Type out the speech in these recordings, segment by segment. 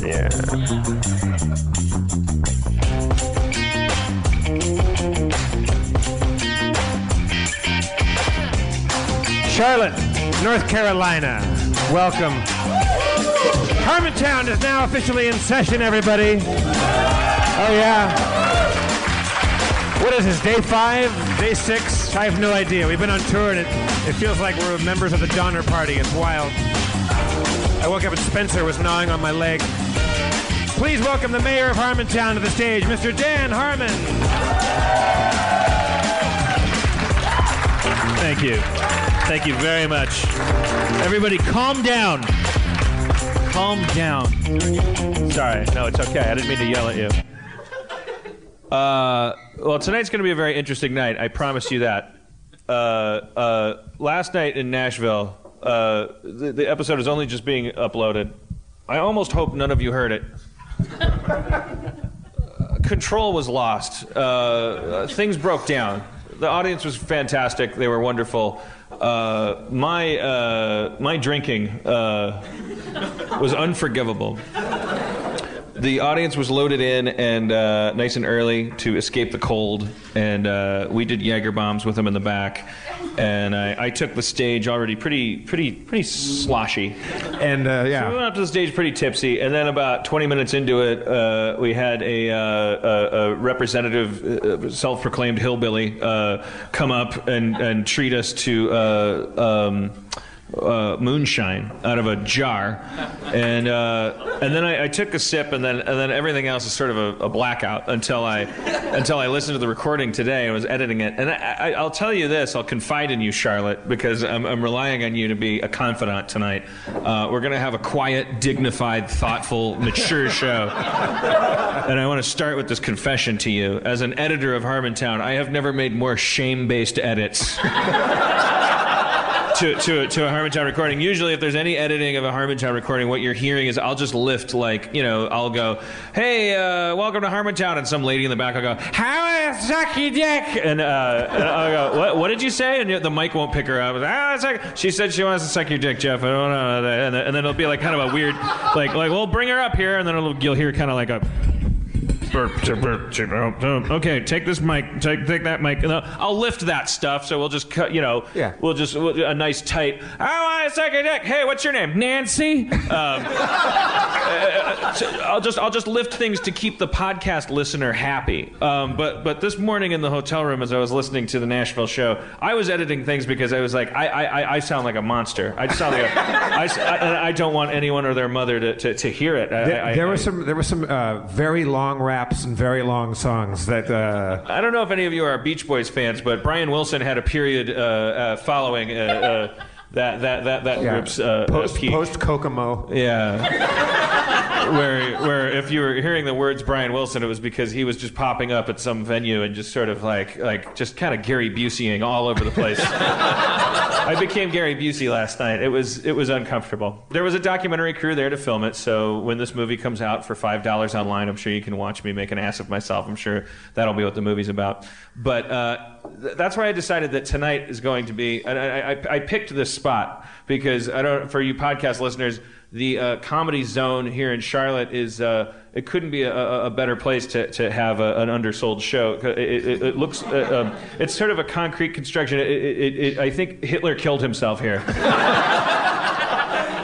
Yeah. Charlotte, North Carolina. Welcome. Harmontown is now officially in session, everybody. Oh, yeah. What is this, day five? Day six? I have no idea. We've been on tour and it, it feels like we're members of the Donner Party. It's wild. I woke up and Spencer was gnawing on my leg. Please welcome the mayor of Harmontown to the stage, Mr. Dan Harmon. Thank you. Thank you very much. Everybody, calm down. Calm down. Sorry, no, it's okay. I didn't mean to yell at you. Uh, well, tonight's going to be a very interesting night. I promise you that. Uh, uh, last night in Nashville, uh, the, the episode is only just being uploaded. I almost hope none of you heard it. Control was lost. Uh, things broke down. The audience was fantastic. They were wonderful. Uh, my uh, my drinking uh, was unforgivable. The audience was loaded in and uh, nice and early to escape the cold, and uh, we did Jaeger bombs with them in the back. And I, I took the stage already pretty pretty pretty sloshy. And uh, We went up to the stage pretty tipsy, and then about 20 minutes into it, uh, we had a, uh, a, a representative, uh, self-proclaimed hillbilly, uh, come up and, and treat us to uh, um, uh, moonshine out of a jar, and uh, and then I, I took a sip, and then and then everything else is sort of a, a blackout until I until I listened to the recording today and was editing it. And I, I, I'll tell you this: I'll confide in you, Charlotte, because I'm, I'm relying on you to be a confidant tonight. Uh, we're going to have a quiet, dignified, thoughtful, mature show. And I want to start with this confession to you. As an editor of Harmontown, I have never made more shame-based edits to, to, to a Harmontown recording. Usually, if there's any editing of a Harmontown recording, what you're hearing is I'll just lift, like, you know, I'll go, hey, uh, welcome to Harmontown. And some lady in the back will go, how I suck your dick. And, uh, and I'll go, what, what did you say? And the mic won't pick her up. Ah. She said she wants to suck your dick, Jeff. I don't know. And then, it'll be like kind of a weird, like, like we'll bring her up here. And then you'll hear kind of like a, Okay, take this mic. Take take that mic. I'll lift that stuff. So we'll just cut. You know. Yeah. We'll just we'll, a nice tight. I want to suck a dick. Hey, what's your name? Nancy. Um, uh, so I'll just I'll just lift things to keep the podcast listener happy. Um, but but this morning in the hotel room, as I was listening to the Nashville show, I was editing things because I was like, I I, I- sound like a monster. I sound like a, I, I- I don't want anyone or their mother to, to, to hear it. I- There, there were some there were some uh, very long raps and very long songs that uh, I don't know if any of you are Beach Boys fans, but Brian Wilson had a period uh, uh, following uh, uh, that that that that yeah, group's uh, post peak. post Kokomo. Yeah. Where where if you were hearing the words Brian Wilson, it was because he was just popping up at some venue and just sort of like like just kind of Gary Buseying all over the place. I became Gary Busey last night. It was it was uncomfortable. There was a documentary crew there to film it, so when this movie comes out for five dollars online, I'm sure you can watch me make an ass of myself. I'm sure that'll be what the movie's about. But uh, th- that's why I decided that tonight is going to be. I, I, I picked this spot because I don't. For you podcast listeners, the uh, comedy zone here in Charlotte is. Uh, it couldn't be a, a better place to, to have a, an undersold show. It, it, it looks, uh, um, it's sort of a concrete construction. It, I think Hitler killed himself here.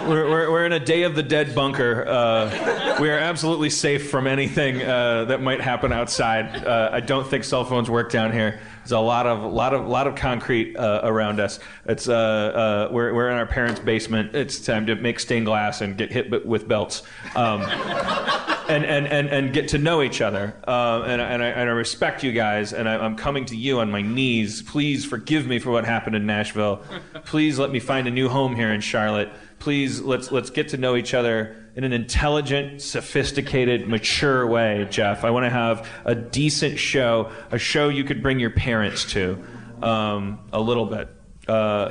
We're, we're, we're in a Day of the Dead bunker. Uh, we are absolutely safe from anything uh, that might happen outside. Uh, I don't think cell phones work down here. There's a lot of lot of lot of concrete uh, around us. It's uh, uh, we're we're in our parents' basement. It's time to make stained glass and get hit with belts. Um, and, and, and, and get to know each other. Uh, and, and, I, and I respect you guys, and I, I'm coming to you on my knees. Please forgive me for what happened in Nashville. Please let me find a new home here in Charlotte. Please let's let's get to know each other in an intelligent, sophisticated, mature way, Jeff. I want to have a decent show, a show you could bring your parents to, um, a little bit. Uh,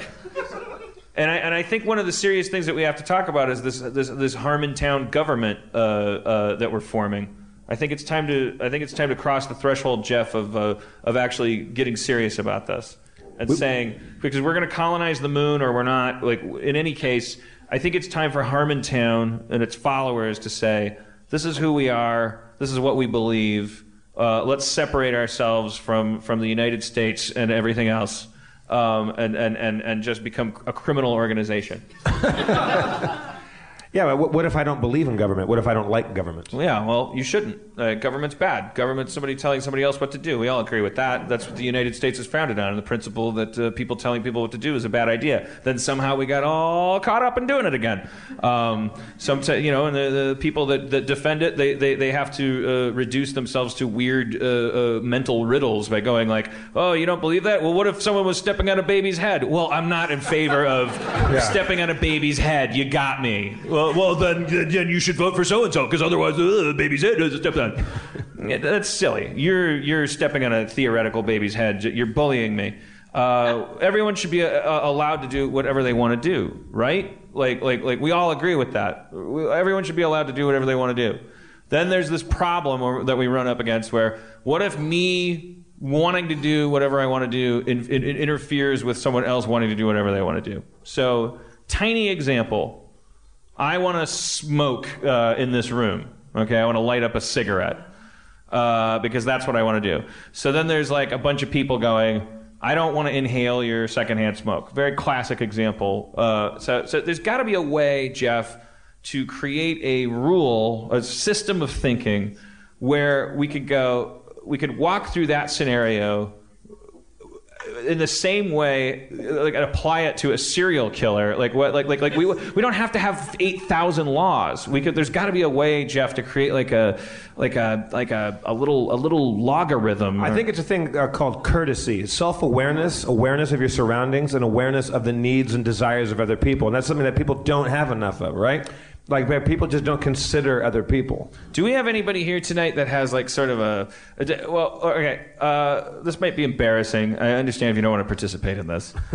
and I, and I think one of the serious things that we have to talk about is this this, this Harmontown government uh, uh, that we're forming. I think it's time to I think it's time to cross the threshold, Jeff, of uh, of actually getting serious about this and saying because we're going to colonize the moon or we're not. Like in any case, I think it's time for Harmontown and its followers to say, this is who we are, this is what we believe. Uh, let's separate ourselves from, from the United States and everything else, um, and, and, and, and just become a criminal organization. Yeah, but what, what if I don't believe in government? What if I don't like government? Yeah, well, you shouldn't. Uh, government's bad. Government's somebody telling somebody else what to do. We all agree with that. That's what the United States is founded on, the principle that uh, people telling people what to do is a bad idea. Then somehow we got all caught up in doing it again. Um, some, t- you know, and the, the people that, that defend it, they, they, they have to uh, reduce themselves to weird uh, uh, mental riddles by going like, "Oh, you don't believe that? Well, what if someone was stepping on a baby's head?" Well, I'm not in favor of stepping on a baby's head. You got me. Well, well, then, then you should vote for so and so because otherwise, uh, the baby's head is stepped on. Yeah, that's silly. You're you're stepping on a theoretical baby's head. You're bullying me. Uh, everyone should be uh, allowed to do whatever they want to do, right? Like like like we all agree with that. We- Everyone should be allowed to do whatever they want to do. Then there's this problem that we run up against where what if me wanting to do whatever I want to do in, in interferes with someone else wanting to do whatever they want to do? So, tiny example. I want to smoke uh, in this room. Okay, I want to light up a cigarette uh, because that's what I want to do. So then there's like a bunch of people going, I don't want to inhale your secondhand smoke. Very classic example. Uh, so, so there's got to be a way, Jeff, to create a rule, a system of thinking where we could go, we could walk through that scenario in the same way, like apply it to a serial killer. Like what? Like like like we we don't have to have eight thousand laws. We could. There's got to be a way, Jeff, to create like a like a like a, a little a little logarithm. I think it's a thing uh, called courtesy, self-awareness, awareness of your surroundings, and awareness of the needs and desires of other people. And that's something that people don't have enough of, right? Like where people just don't consider other people. Do we have anybody here tonight that has like sort of a, a well? Okay, uh, this might be embarrassing. I understand if you don't want to participate in this.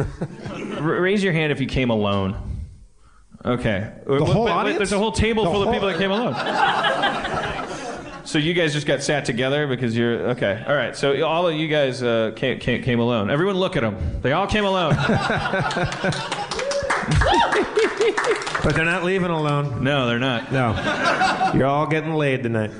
R- raise your hand if you came alone. Okay. The whole audience? There's a whole table The full of people that came alone. So you guys just got sat together because you're okay. All right. So all of you guys uh, came, came came alone. Everyone, look at them. They all came alone. But they're not leaving alone. no, they're not. No. You're all getting laid tonight.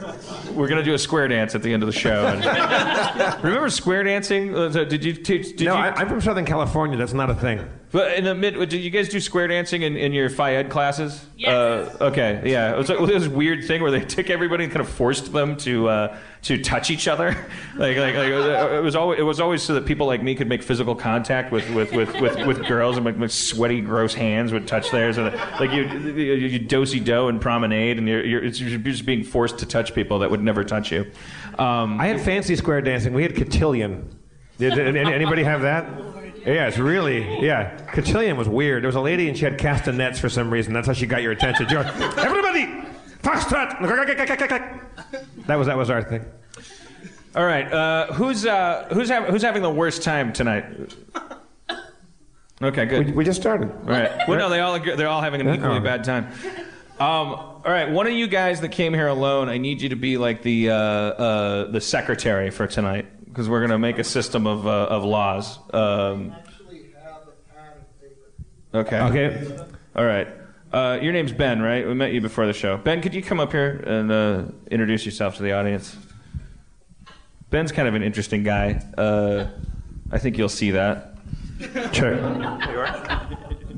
We're gonna do a square dance at the end of the show. And- remember square dancing? Uh, Did you? Did no, you? I, I'm from Southern California. That's not a thing. But in the mid, did you guys do square dancing in, in your Phi Ed classes? Yes. Uh, okay, yeah. It was like this weird thing where they took everybody and kind of forced them to uh, to touch each other. like, like, like it was always it was always so that people like me could make physical contact with with, with, with, with girls and like my sweaty, gross hands would touch theirs. And like you you, you dosey do and promenade, and you're, you're, you're just being forced to touch people that would never touch you. Um, I had fancy square dancing. We had cotillion. Did, did anybody have that? Yeah, it's really yeah. Cotillion was weird. There was a lady and she had castanets for some reason. That's how she got your attention. You're like, Everybody, foxtrot. That was that was our thing. all right, uh, who's uh, who's having who's having the worst time tonight? Okay, good. We, we just started. Right. Well, no, they all agree, they're all having an equally bad time. Um, all right, one of you guys that came here alone, I need you to be like the uh, uh, the secretary for tonight because we're gonna make a system of uh, of laws. Um, okay. Okay. All right. Uh, your name's Ben, right? We met you before the show. Ben, could you come up here and uh, introduce yourself to the audience? Ben's kind of an interesting guy. Uh, I think you'll see that. Sure.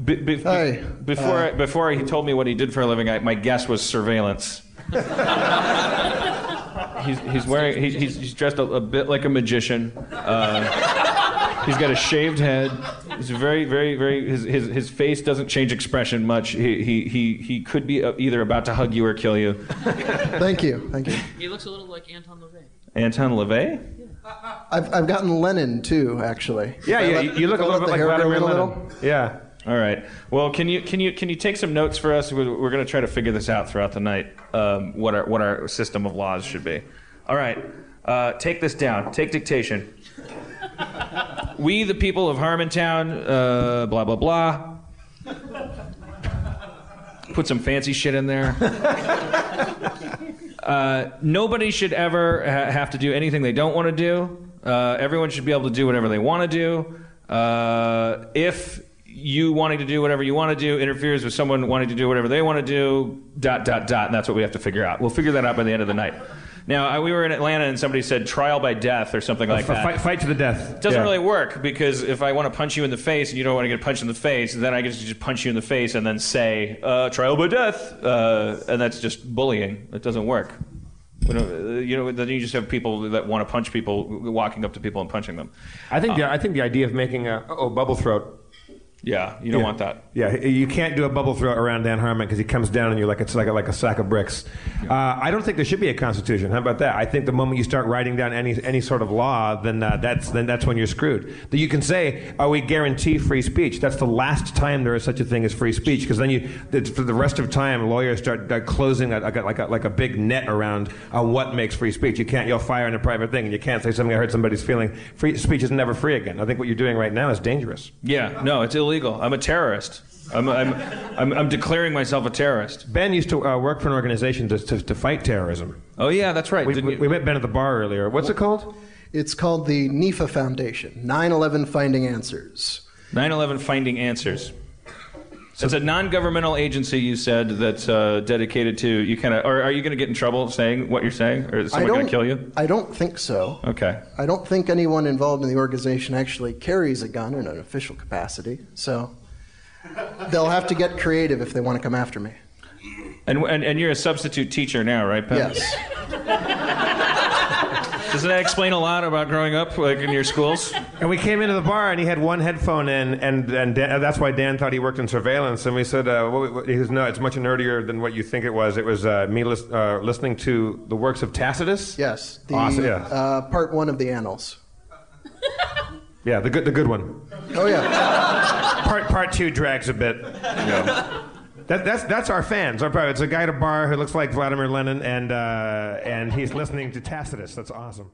Be- be- Hi. Before Uh, before he told me what he did for a living, I, my guess was surveillance. he's, he's wearing he, he's, he's dressed a, a bit like a magician. Uh, he's got a shaved head. He's very very very his, his, his face doesn't change expression much. He he he, he could be uh, either about to hug you or kill you. Thank you, thank you. He looks a little like Anton LaVey. Anton LaVey? I've, I've gotten Lennon too, actually. Yeah, yeah. let- You, you look a little bit like Vladimir a Lenin. little. Yeah. All right. Well, can you can you can you take some notes for us? We're, we're going to try to figure this out throughout the night. Um, what our what our system of laws should be. All right. Uh, take this down. Take dictation. we, the people of Harmontown, uh, blah blah blah. Put some fancy shit in there. Uh, nobody should ever ha- have to do anything they don't want to do. Uh, everyone should be able to do whatever they want to do. Uh, if you wanting to do whatever you want to do interferes with someone wanting to do whatever they want to do. Dot dot dot. And that's what we have to figure out. We'll figure that out by the end of the night. Now I, we were in Atlanta and somebody said trial by death or something like that. Fight, fight to the death. It doesn't Yeah. really work because if I want to punch you in the face and you don't want to get punched in the face, then I get to just punch you in the face and then say uh, trial by death, uh, and that's just bullying. It doesn't work. We don't- uh, you know, then you just have people that want to punch people walking up to people and punching them. I think the, I think the idea of making a oh bubble throat. Yeah, you don't Yeah. want that. Yeah, you can't do a bubble throw around Dan Harmon because he comes down on you like it's like a, like a sack of bricks. Uh, I don't think there should be a constitution. How about that? I think the moment you start writing down any any sort of law, then uh, that's then that's when you're screwed. That you can say, "Oh, we guarantee free speech." That's the last time there is such a thing as free speech because then you for the rest of time lawyers start uh, closing a, like a, like a like a big net around uh, what makes free speech. You can't yell fire in a private thing, and you can't say something I hurt somebody's feeling. Free speech is never free again. I think what you're doing right now is dangerous. Yeah, no, it's illegal. I'm a terrorist. I'm, I'm, I'm, I'm declaring myself a terrorist. Ben used to uh, work for an organization to, to, to fight terrorism. Oh yeah, that's right. We, we, we met Ben at the bar earlier. What's it called? It's called the NEFA Foundation, 9 11 Finding Answers. 9/11 Finding Answers. It's a non-governmental agency. You said that's uh, dedicated to you. Kind of, or are you going to get in trouble saying what you're saying, or is someone going to kill you? I don't think so. Okay. I don't think anyone involved in the organization actually carries a gun in an official capacity, so they'll have to get creative if they want to come after me. And, and and you're a substitute teacher now, right, Pam? Yes. Doesn't that explain a lot about growing up, like in your schools? And we came into the bar, and he had one headphone in, and and Dan, that's why Dan thought he worked in surveillance. And we said, uh, what, what, he goes, no, it's much nerdier than what you think it was. It was uh, me lis- uh, listening to the works of Tacitus. Yes. The, Awesome, yeah. uh, part one of the Annals. Yeah, the good, the good one. Oh, yeah. Part part two drags a bit. That, that's that's our fans. Our it's a guy at a bar who looks like Vladimir Lenin, and uh, and he's listening to Tacitus. That's awesome.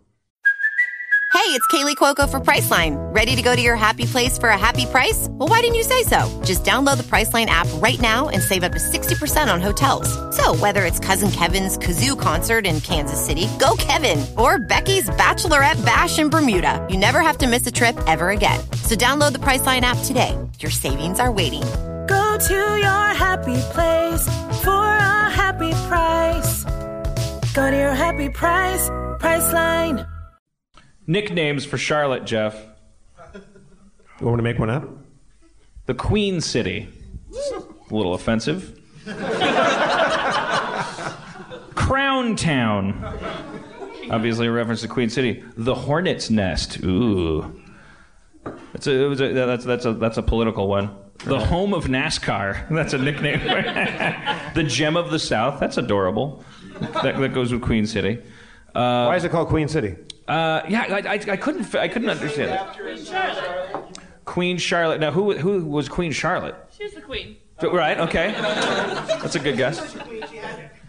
Hey, it's Kaley Cuoco for Priceline. Ready to go to your happy place for a happy price? Well, why didn't you say so? Just download the Priceline app right now and save up to 60% on hotels. So, whether it's Cousin Kevin's Kazoo concert in Kansas City, go Kevin, or Becky's Bachelorette Bash in Bermuda, you never have to miss a trip ever again. So, download the Priceline app today. Your savings are waiting. Go to your happy place for a happy price. Go to your happy price, Priceline. Nicknames for Charlotte, Jeff. You want me to make one up? The Queen City. A little offensive. Crown Town. Obviously a reference to Queen City. The Hornet's Nest. Ooh. That's a, it was a, that's, that's, a, that's a political one. The home of NASCAR. That's a nickname. the Gem of the South. That's adorable. That, that goes with Queen City. Uh, Why is it called Queen City? uh, yeah, I, I, I couldn't I couldn't understand that. Queen Charlotte. Now, who who was Queen Charlotte? She's the queen. So- Right. Okay. That's a good guess.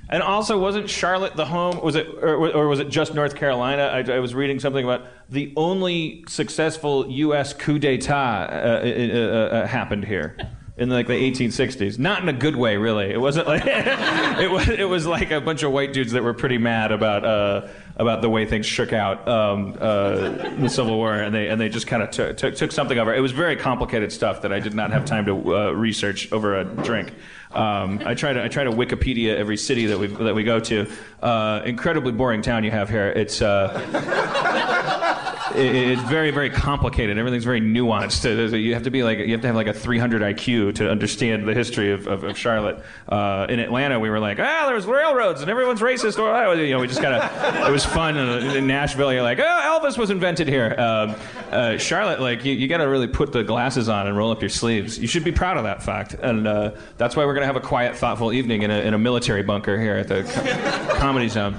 And also, wasn't Charlotte the home? Was it, or, or was it just North Carolina? I, I was reading something about the only successful U.S. coup d'état uh, uh, uh, happened here in like the 1860s. Not in a good way, really. It wasn't like it was. It was like a bunch of white dudes that were pretty mad about uh, about the way things shook out um, uh, in the Civil War, and they and they just kind of took, took took something over. It was very complicated stuff that I did not have time to uh, research over a drink. Um, I try to I try to Wikipedia every city that we that we go to. Uh, incredibly boring town you have here. It's. Uh, it's very very complicated. Everything's very nuanced. You have to be like you have to have like a 300 iq to understand the history of, of, of charlotte. Uh, in atlanta we were like ah there's railroads and everyone's racist. Or ah," you know we just kind of it was fun in nashville. You're like oh elvis was invented here. Um, uh, charlotte like you, you got to really put the glasses on and roll up your sleeves. You should be proud of that fact. And uh, that's why we're to have a quiet thoughtful evening in a, in a military bunker here at the co- comedy zone.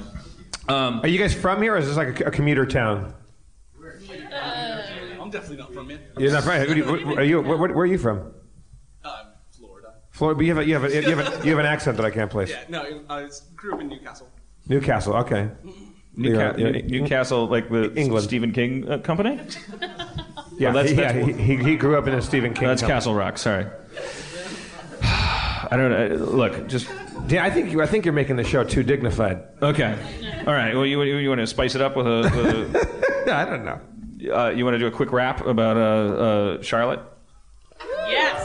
Um, Are you guys from here, or is this like a, a commuter town? I'm definitely not from here. You're not from. Who do you- where- Are you? Where, where are you from? Um, Florida. Florida. But you have a, you have a, you have a, you have an accent that I can't place. Yeah, no, I grew up in Newcastle. Newcastle. Okay. Newca- You're- New- Newcastle, like the England. Stephen King uh, company. Yeah, that's- he, that's- yeah, he, he, he grew up in a Stephen King. That's company. Castle Rock. Sorry. I don't know. Look, just Yeah, I think you. I think you're making the show too dignified. okay. All right. Well, you, you, you want to spice it up with a. With I don't know uh, you want to do a quick rap about uh, uh, Charlotte? Yes.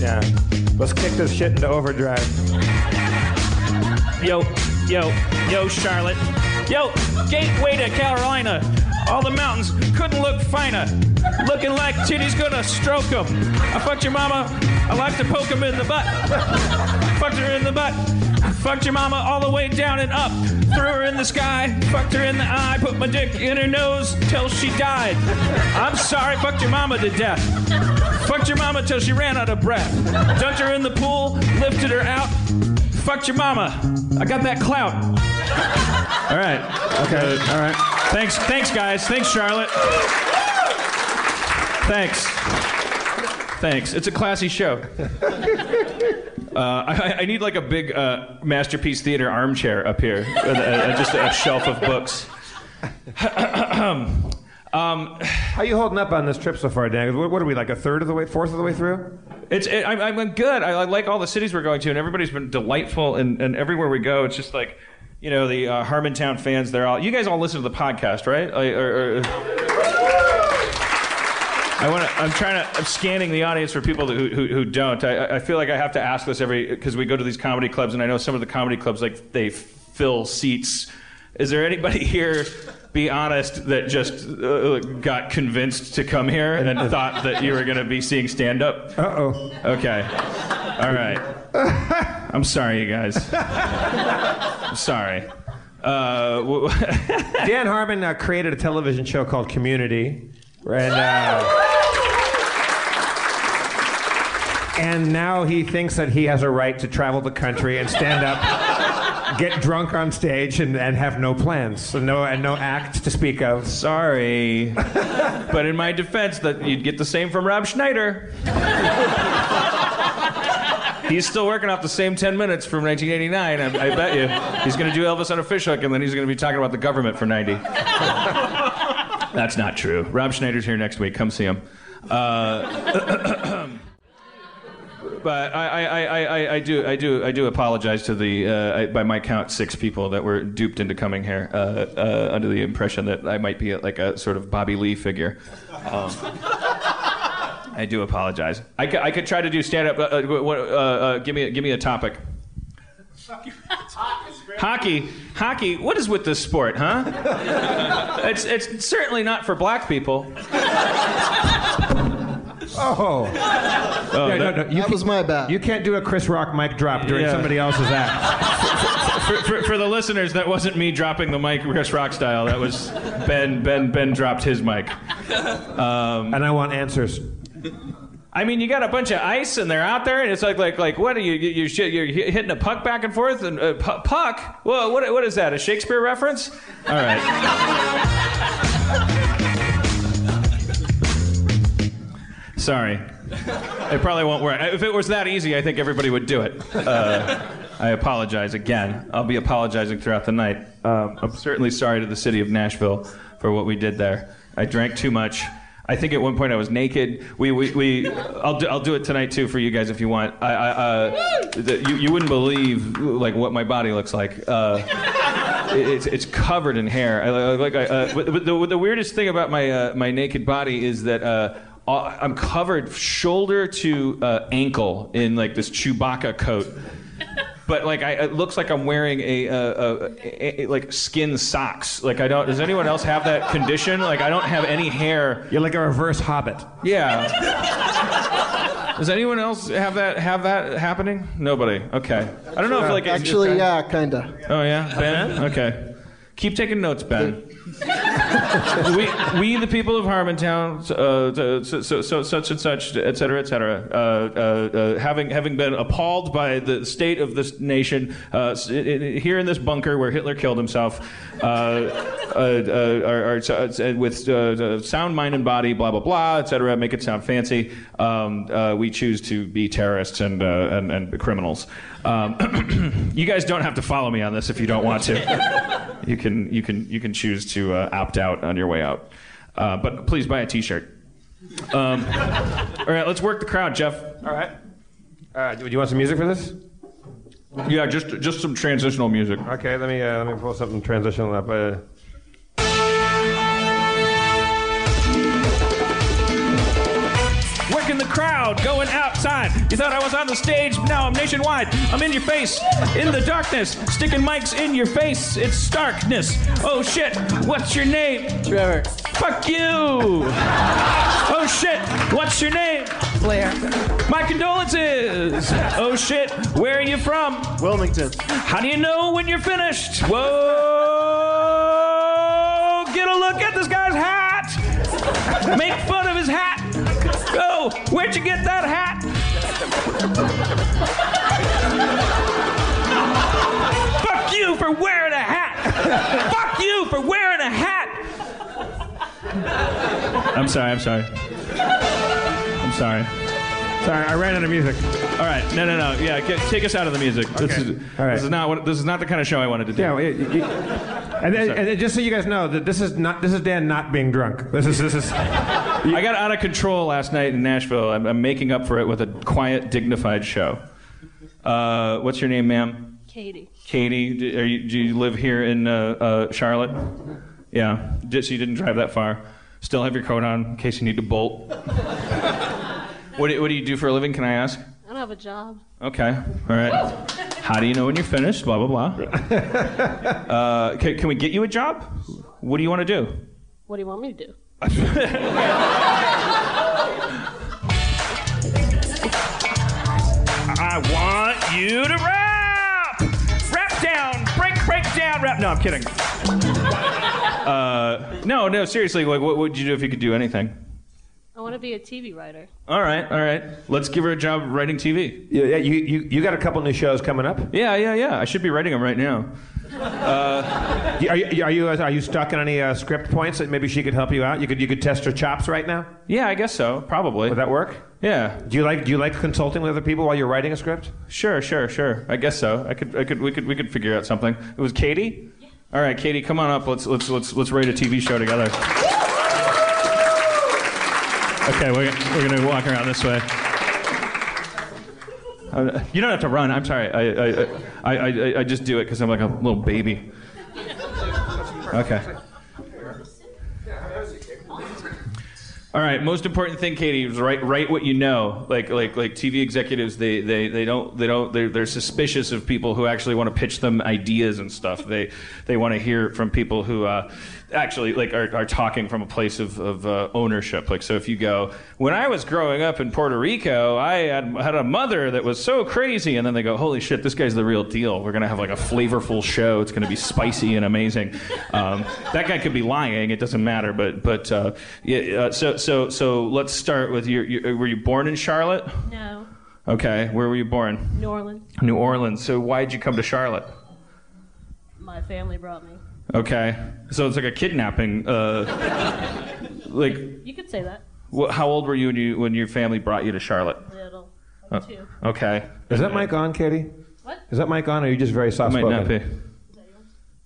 Yeah. Let's kick this shit into overdrive. Yo, yo, yo, Charlotte. Yo, gateway to Carolina. All the mountains couldn't look finer. Looking like Titty's gonna stroke him. I fucked your mama. I like to poke him in the butt. fucked her in the butt. Fucked your mama all the way down and up. Threw her in the sky. Fucked her in the eye. Put my dick in her nose till she died. I'm sorry, fucked your mama to death. Fucked your mama till she ran out of breath. Dunked her in the pool. Lifted her out. Fucked your mama. I got that clout. All right. Okay, all right. Thanks, thanks, guys. Thanks, Charlotte. Thanks. Thanks. It's a classy show. Uh, I, I need like a big uh, masterpiece theater armchair up here, uh, uh, just a shelf of books. um, How you holding up on this trip so far, Dan? What, what are we like a third of the way, fourth of the way through? It's it, I'm, I'm good. I, I like all the cities we're going to, and everybody's been delightful. And, and everywhere we go, it's just like, you know, the uh, Harmontown fans. They're all. You guys all listen to the podcast, right? I, or, or, I want to. I'm trying to. I'm scanning the audience for people who who, who don't. I, I feel like I have to ask this every because we go to these comedy clubs, and I know some of the comedy clubs like they fill seats. Is there anybody here? Be honest, that just uh, got convinced to come here and thought that you were going to be seeing stand up. Uh oh. Okay. All right. I'm sorry, you guys. I'm sorry. Uh, w- Dan Harmon uh, created a television show called Community, and uh, and now he thinks that he has a right to travel the country and stand up, get drunk on stage, and, and have no plans, no and no act to speak of. sorry. But in my defense, that you'd get the same from Rob Schneider. He's still working off the same 10 minutes from 1989, I, I bet you. He's going to do Elvis on a fishhook, and then he's going to be talking about the government for 90. That's not true. Rob Schneider's here next week. Come see him. Uh, but I, I, I, I, do I do I do apologize to the uh, I, by my count six people that were duped into coming here uh, uh, under the impression that I might be like a sort of Bobby Lee figure. Um, I do apologize. I I could try to do stand up. Uh, uh, uh, uh, give me give me a topic. Hockey, hockey. What is with this sport, huh? it's it's certainly not for black people. Oh, Oh, Yeah, that- no, you That can- was my bad. You can't do a Chris Rock mic drop during Yeah. somebody else's act. for, for, for the listeners, that wasn't me dropping the mic Chris Rock style. That was Ben. Ben. Ben dropped his mic. and I want answers. I mean, you got a bunch of ice, and they're out there, and it's like, like, like, what are you? you you're, you're hitting a puck back and forth, and uh, pu- puck. Well, what, what is that? A Shakespeare reference? All right. Sorry. It probably won't work. If it was that easy, I think everybody would do it. Uh, I apologize again. I'll be apologizing throughout the night. Um, I'm certainly sorry to the city of Nashville for what we did there. I drank too much. I think at one point I was naked. We, we, we I'll, do, I'll do it tonight too for you guys if you want. I, I, uh, the, you, you wouldn't believe like what my body looks like. Uh, it's, it's covered in hair. I- like I, uh, but, but the, the weirdest thing about my uh, my naked body is that uh, I'm covered shoulder to uh, ankle in like this Chewbacca coat. But like, I, it looks like I'm wearing a, uh, a, a, a like skin socks. Like I don't. Does anyone else have that condition? Like I don't have any hair. You're like a reverse Hobbit. Yeah. Does anyone else have that have that happening? Nobody. Okay. I don't know if like it's- Actually, yeah, kinda. Oh yeah, Ben. Okay. Keep taking notes, Ben. we, we, the people of Harmontown, uh, so, such and such, et cetera, et cetera, uh, uh, uh, having having been appalled by the state of this nation, uh, here in this bunker where Hitler killed himself, are, are, with sound mind and body, blah blah blah, et cetera, make it sound fancy. Um, uh, we choose to be terrorists and uh, and, and criminals. Um, you guys don't have to follow me on this if you don't want to. You can you can you can choose to uh, opt out on your way out. Uh, but please buy a T-shirt. Um, all right, let's work the crowd, Jeff. All right. Uh, do you want some music for this? Yeah, just just some transitional music. Okay, let me uh, let me pull something transitional up. Crowd, going outside. You thought I was on the stage, now I'm nationwide. I'm in your face, in the darkness, sticking mics in your face. It's starkness. Oh shit, what's your name? Trevor. Fuck you! Oh shit, what's your name? Blair. My condolences! Oh shit, where are you from? Wilmington. How do you know when you're finished? Whoa! Get a look at this guy's hat! Make fun of his hat! Go! Where'd you get that hat? Fuck you for wearing a hat! Fuck you for wearing a hat! I'm sorry, I'm sorry. I'm sorry. Sorry, I ran out of music. All right, no, no, no. Yeah, get, take us out of the music. This Okay. is All right. this is not what this is not the kind of show I wanted to do. Yeah, you- you- and, then, and then just so you guys know that this is not this is Dan not being drunk. This is this is. I got out of control last night in Nashville. I'm, I'm making up for it with a quiet, dignified show. Uh, what's your name, ma'am? Katie. Katie. Do, are you, do you live here in uh, uh, Charlotte? Yeah. Just so you didn't drive that far. Still have your coat on in case you need to bolt. what, do, what do you do for a living? Can I ask? I don't have a job. Okay. All right. How do you know when you're finished? Blah blah blah. Uh, can, can we get you a job? What do you want to do? What do you want me to do? I want you to rap! Rap down! Break, break down! Rap. No, I'm kidding. Uh, no, no, seriously. Like, what would you do if you could do anything? I want to be a TV writer. All right, all right. Let's give her a job writing TV. Yeah, yeah, you, you you got a couple new shows coming up. Yeah, yeah, yeah. I should be writing them right now. You- Are you are you are you stuck in any uh, script points that maybe she could help you out? You could you could test her chops right now. Yeah, I guess so. Probably. Would that work? Yeah. Do you like do you like consulting with other people while you're writing a script? Sure, sure, sure. I guess so. I could, I could, we could, we could figure out something. It was Katie. All right, Katie, come on up. Let's, let's, let's, let's write a TV show together. Okay, we're, we're gonna walk around this way. You don't have to run. I'm sorry. I, I, I, I, I just do it because I'm like a little baby. Okay. All right. Most important thing, Katie, is write write what you know. Like like like TV executives, they they, they don't they don't they're, they're suspicious of people who actually want to pitch them ideas and stuff. They they want to hear from people who uh, actually like are, are talking from a place of, of uh, ownership. Like so, if you go, when I was growing up in Puerto Rico, I had had a mother that was so crazy, and then they go, holy shit, this guy's the real deal. We're gonna have like a flavorful show. It's gonna be spicy and amazing. Um, that guy could be lying. It doesn't matter. But but uh, yeah. Uh, so so so let's start with your, your. Were you born in Charlotte? No. Okay. Where were you born? New Orleans. New Orleans. So why'd you come to Charlotte? My family brought me. Okay. So it's like a kidnapping. Uh, like, You could say that. wh- how old were you when you when your family brought you to Charlotte? Little. Like Uh, two. Okay. Is that mic on, Katie? What? Is that mic on, or are you just very soft Might spoken? not be.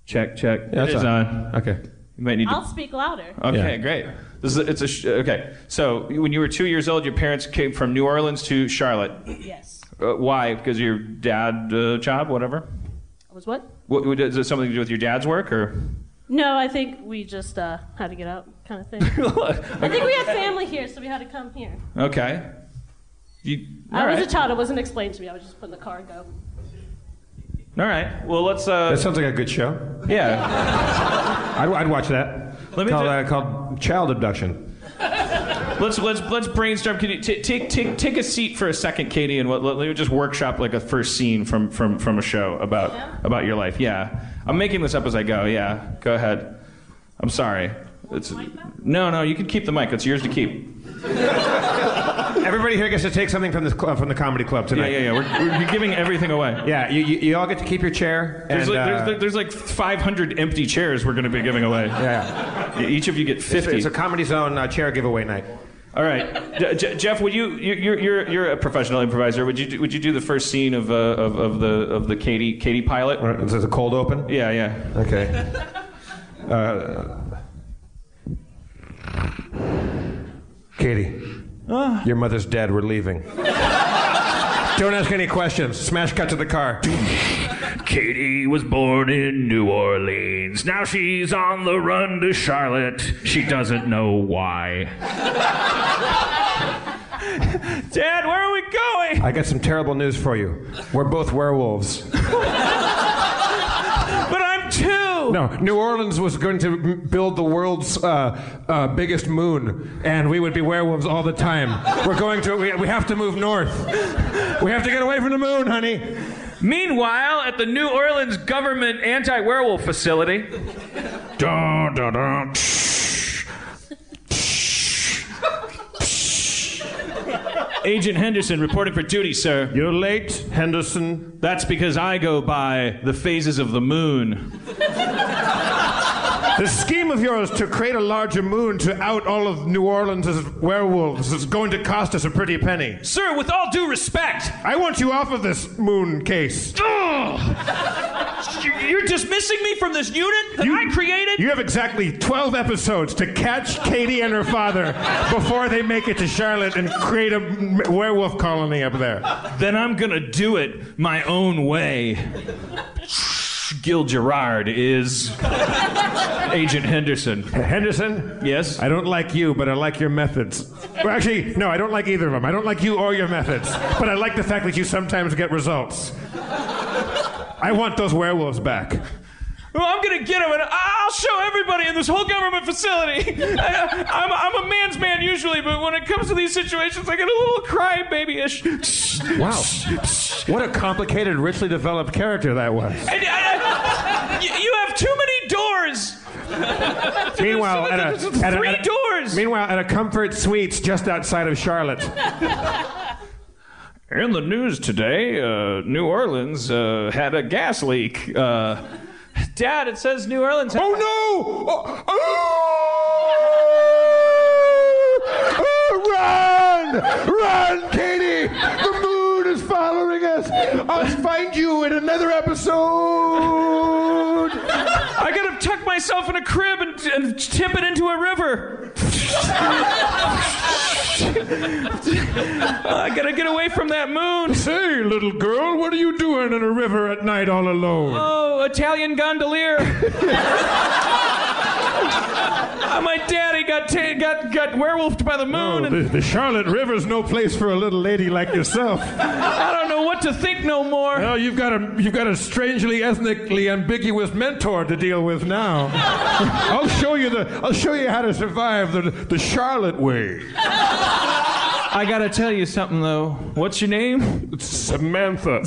Check check. Yeah, it it's is on. on. Okay. You might need to. I'll speak louder. Okay, Yeah. great. This is a, it's a sh- okay. So when you were two years old, your parents came from New Orleans to Charlotte. Yes. Uh, why? Because your dad uh, job, whatever. I was what? What, what is it something to do with your dad's work or? No, I think we just uh, had to get out, kind of thing. I think we had family here, so we had to come here. okay. You, I all was a child. It wasn't explained to me. I was just put in the car and go. All right. Well, let's. That Uh, sounds like a good show. yeah. I'd, I'd watch that. Let me called, ju- uh, called child abduction. Let's let's let's brainstorm. Can you t- take take take a seat for a second, Katie, and let, let me just workshop like a first scene from from from a show about Yeah? about your life. Yeah, I'm making this up as I go. Yeah, go ahead. I'm sorry. It's no no. You can keep the mic. It's yours to keep. Everybody here gets to take something from this club, from the comedy club tonight. yeah yeah. We're, we're giving everything away. Yeah, you, you, you all get to keep your chair. There's and, like, uh, there's, there's like 500 empty chairs we're going to be giving away. yeah, Each of you get it's, 50. it's a comedy zone uh, chair giveaway night. All right, Je- Je- Jeff, would you you- you're, you're you're a professional improviser? Would you do, would you do the first scene of uh, of, of the of the Katie Katie pilot? All right, This a cold open. Yeah, yeah. Okay. Uh, Katie, your mother's dead. We're leaving. Don't ask any questions. Smash cut to the car. Katie was born in New Orleans. Now she's on the run to Charlotte. She doesn't know why. Dad, where are we going? I got some terrible news for you. We're both werewolves. But I'm two. No, New Orleans was going to m- build the world's uh, uh, biggest moon, and we would be werewolves all the time. We're going to. We, we have to move north. We have to get away from the moon, honey. Meanwhile, at the New Orleans government anti-werewolf facility, Dun, dun, dun. Agent Henderson reporting for duty, sir. You're late, Henderson. That's because I go by the phases of the moon. The scheme of yours to create a larger moon to out all of New Orleans as werewolves is going to cost us a pretty penny. Sir, with all due respect, I want you off of this moon case. you're dismissing me from this unit that I created? You have exactly 12 episodes to catch Katie and her father before they make it to Charlotte and create a m- werewolf colony up there. Then I'm gonna do it my own way. Gil Gerard is Agent Henderson. Henderson? Yes? I don't like you, but I like your methods. Well, actually, no, I don't like either of them. I don't like you or your methods. But I like the fact that you sometimes get results. I want those werewolves back. Well, I'm gonna get him, and I'll show everybody in this whole government facility. I, I'm, I'm a man's man usually, but when it comes to these situations, I get a little crybaby-ish. Wow. What a complicated, richly developed character that was. And, uh, you, you have too many doors. Meanwhile, at a, at a- Three at a- doors. Meanwhile, at a Comfort Suites just outside of Charlotte. In the news today, uh, New Orleans uh, had a gas leak. Uh, Dad, it says New Orleans. Oh no! Oh, oh! Oh, run! Run, Katie! The moon is following us! I'll find you in another episode! I gotta tuck myself in a crib and, and tip it into a river. I gotta get away from that moon. Say, little girl, what are you doing in a river at night all alone? Oh, Italian gondolier. My daddy got ta- got got werewolfed by the moon, Oh, the, the Charlotte River's no place for a little lady like yourself. I don't know what to think no more. Well, you've got a you've got a strangely ethnically ambiguous mentor to deal with now. I'll show you the I'll show you how to survive the the Charlotte way. I gotta tell you something though. What's your name? Samantha.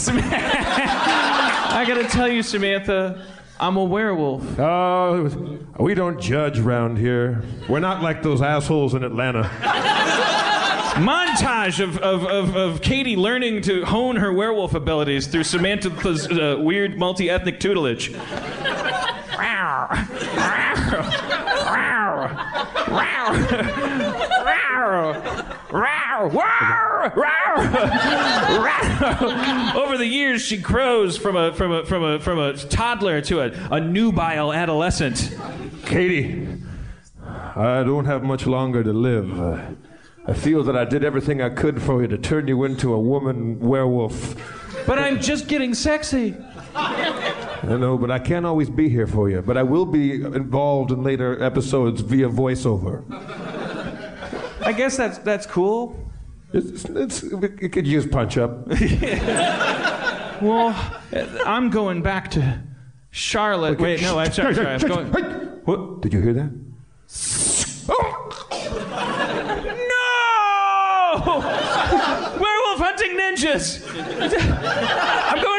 I gotta tell you, Samantha. I'm a werewolf. Oh, we don't judge round here. We're not like those assholes in Atlanta. montage of, of, of, of Katie learning to hone her werewolf abilities through Samantha's uh, weird multi ethnic tutelage. Over the years, she grows from a from a from a from a toddler to a, a nubile adolescent. Katie, I don't have much longer to live. Uh, I feel that I did everything I could for you to turn you into a woman werewolf. But I'm just getting sexy. I know, but I can't always be here for you. But I will be involved in later episodes via voiceover. I guess that's that's cool. It's, it's, it could use punch up. Well, I'm going back to Charlotte. Wait, no, I'm sorry. sorry I'm going. What? Did you hear that? Oh! No! Werewolf hunting ninjas. I'm going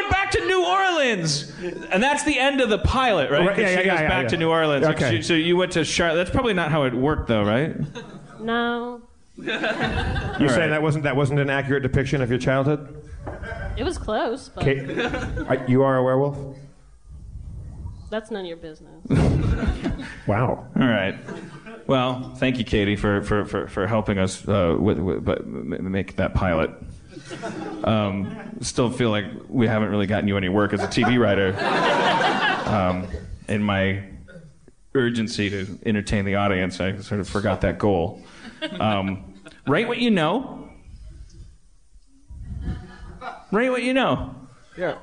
back to New Orleans, and that's the end of the pilot, right? Right, yeah, 'Cause yeah, she yeah, goes yeah, back yeah. to New Orleans. Like, Okay. she- so you went to Charlotte. That's probably not how it worked, though, right? No, You're saying that wasn't that wasn't an accurate depiction of your childhood? it was close, but Kate, are- you are a werewolf. that's none of your business. Wow. All right. Well, thank you, Katie, for for, for, for helping us uh, with, with but m- make that pilot. Um, still feel like we haven't really gotten you any work as a TV writer. Um, in my urgency to entertain the audience, I sort of forgot that goal. Um, write what you know. Write what you know. Yeah.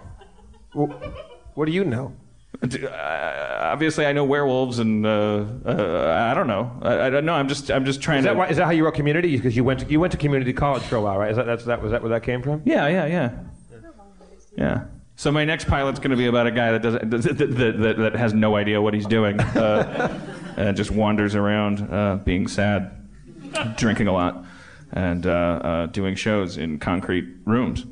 Well, what do you know? Uh, obviously, I know werewolves, and uh, uh, I don't know. I, I don't know. I'm just, I'm just trying Is that, to. why, is that how you wrote Community? Because you went to, you went to community college for a while, right? Is that that's, that was that where that came from? Yeah, yeah, yeah, yeah. So my next pilot's going to be about a guy that doesn't that, that, that, that has no idea what he's doing, uh, and just wanders around, uh, being sad, drinking a lot, and uh, uh, doing shows in concrete rooms.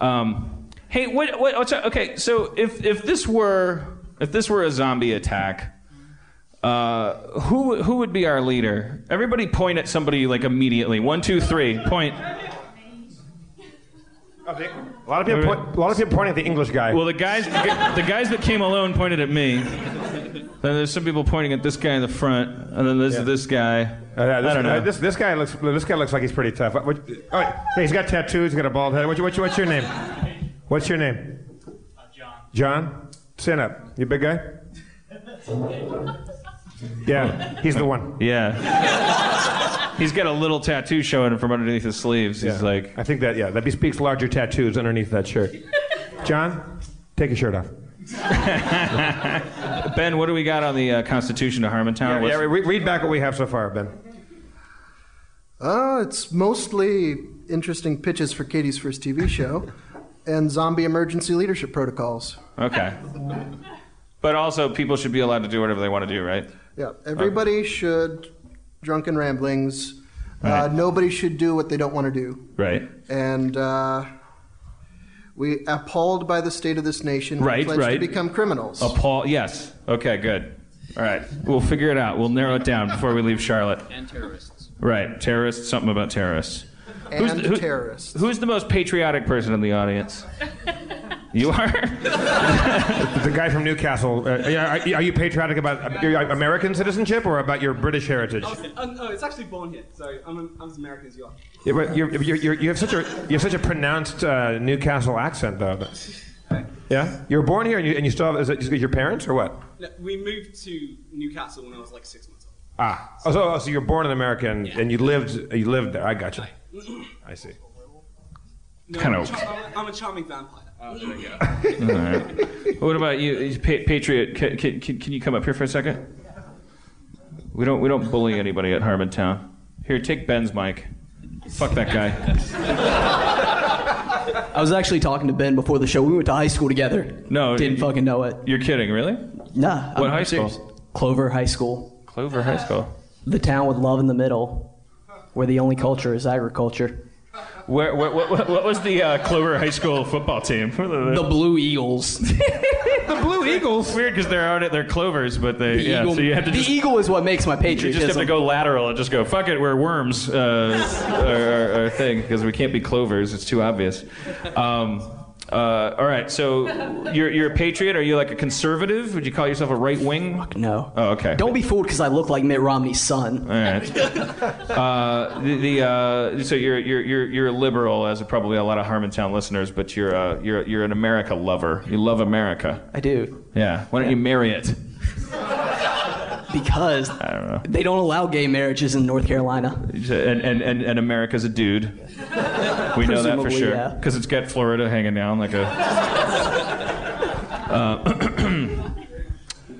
Um, hey, what, what, what's okay? So if if this were if this were a zombie attack, uh, who who would be our leader? Everybody point at somebody like immediately. One, two, three. Point. A lot of people, point, a lot of people pointing at the English guy. Well, the guys the guys that came alone pointed at me. Then there's some people pointing at this guy in the front, and then there's this guy. Uh, yeah, this, I don't know. uh, this, this guy looks this guy looks like he's pretty tough. What, what, oh, yeah, he's got tattoos. He's got a bald head. What's, what's your name? What's your name? John. John, stand up. You a big guy? Yeah, he's the one. yeah. He's got a little tattoo showing from underneath his sleeves. He's Yeah. like, I think that yeah, that bespeaks larger tattoos underneath that shirt. John, take your shirt off. Ben, what do we got on the uh, Constitution of Harmontown? Yeah, yeah, re- read back what we have so far, Ben. Uh, it's mostly interesting pitches for Katie's first TV show and zombie emergency leadership protocols. Okay. But also, people should be allowed to do whatever they want to do, right? Yeah, everybody should drunken ramblings. Uh, nobody should do what they don't want to do. Right. And uh, we, appalled by the state of this nation, we Right, pledge right. to become criminals. Appalled. Yes. Okay, good. All right. We'll figure it out. We'll narrow it down before we leave Charlotte. And terrorists. Right. Terrorists, something about terrorists. And terrorists. Who's the most patriotic person in the audience? You are? The guy from Newcastle. Uh, are, are you patriotic about your American citizenship or about your British heritage? Uh, no, it's actually born here, so I'm, I'm as American as you are. Yeah, but you're, you're, you're, you have such a you have such a pronounced uh, Newcastle accent, though. Yeah, you were born here, and you, and you still have. Is it is it your parents or what? No, we moved to Newcastle when I was like six months old. Ah, oh, so, oh, so you're born in America, and, and you lived you lived there. I got you. I see. No, Kind I'm, of- a char- I'm a- I'm a charming vampire. All right. What about you, pa- Patriot? Can, can, can can you come up here for a second? We don't we don't bully anybody at Harmontown. Here, take Ben's mic. Fuck that guy. I was actually talking to Ben before the show. We went to high school together. No, Didn't you- fucking know it. You're kidding, really? Nah. What I'm high serious. school? Clover High School. Clover High School. The town with love in the middle, where the only culture is agriculture. Where, where, what, what, what was the uh, Clover High School football team? The Blue Eagles. The Blue Eagles. Weird because they're out at their clovers, but they The, yeah. eagle, So you have to the just eagle is what makes my you patriotism. just have to go lateral and just go fuck it. We're worms. Uh, our, our, our thing because we can't be clovers. It's too obvious. Um, uh, all right. So you're you're a patriot. Are you like a conservative? Would you call yourself a right wing? No. Oh, okay. Don't be fooled because I look like Mitt Romney's son. All right. Uh, the the uh, so you're you're you're you're a liberal, as probably a lot of Harmontown listeners, but you're uh, you're you're an America lover. You love America. I do. Yeah. Why don't you marry it? Because I don't know. they don't allow gay marriages in North Carolina. And and and, and America's a dude. We know that for Presumably, sure yeah. because it's got Florida hanging down like a. Uh,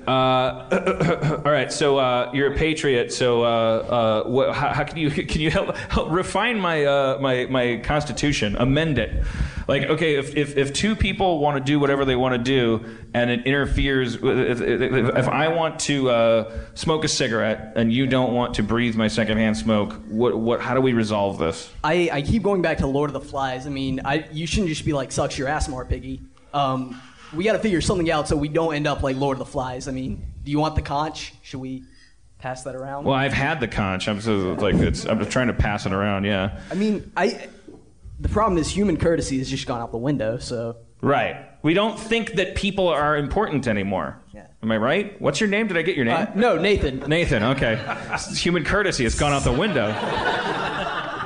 uh, all right, so uh, you're a patriot. So, uh, uh, what, how, how can you can you help, help refine my uh, my my constitution? Amend it. Like, okay, if, if, if two people want to do whatever they want to do, and it interferes, if, if, if I want to uh, smoke a cigarette and you don't want to breathe my secondhand smoke, what what? How do we resolve this? I, I keep going back to Lord of the Flies. I mean, I, you shouldn't just be like, sucks your ass more, piggy. Um, we got to figure something out so we don't end up like Lord of the Flies. I mean, do you want the conch? Should we pass that around? Well, I've had the conch. I'm so, like it's. I'm just trying to pass it around. Yeah. I mean, I. The problem is human courtesy has just gone out the window. So Right. We don't think that people are important anymore. Yeah. Am I right? What's your name? Did I get your name? uh, no, Nathan. Nathan. Okay. Human courtesy has gone out the window.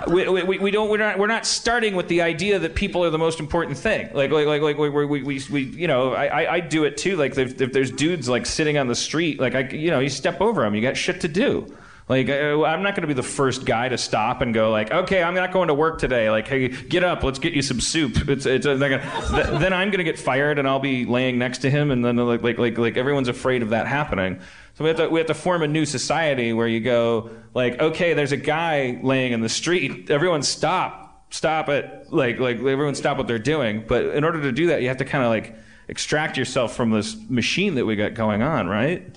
We, we, we don't we're not we're not starting with the idea that people are the most important thing. Like like like like we we, we, we you know I, I do it too. Like if, if there's dudes like sitting on the street like I you know you step over them you got shit to do Like, uh, I'm not going to be the first guy to stop and go like, "Okay, I'm not going to work today." Like, "Hey, get up, let's get you some soup." It's, it's gonna, th- then I'm going to get fired, and I'll be laying next to him, and then like, like, like, like everyone's afraid of that happening. So we have to we have to form a new society where you go like, "Okay, there's a guy laying in the street. Everyone stop, stop it!" Like, like everyone stop what they're doing. But in order to do that, you have to kind of like extract yourself from this machine that we got going on, right?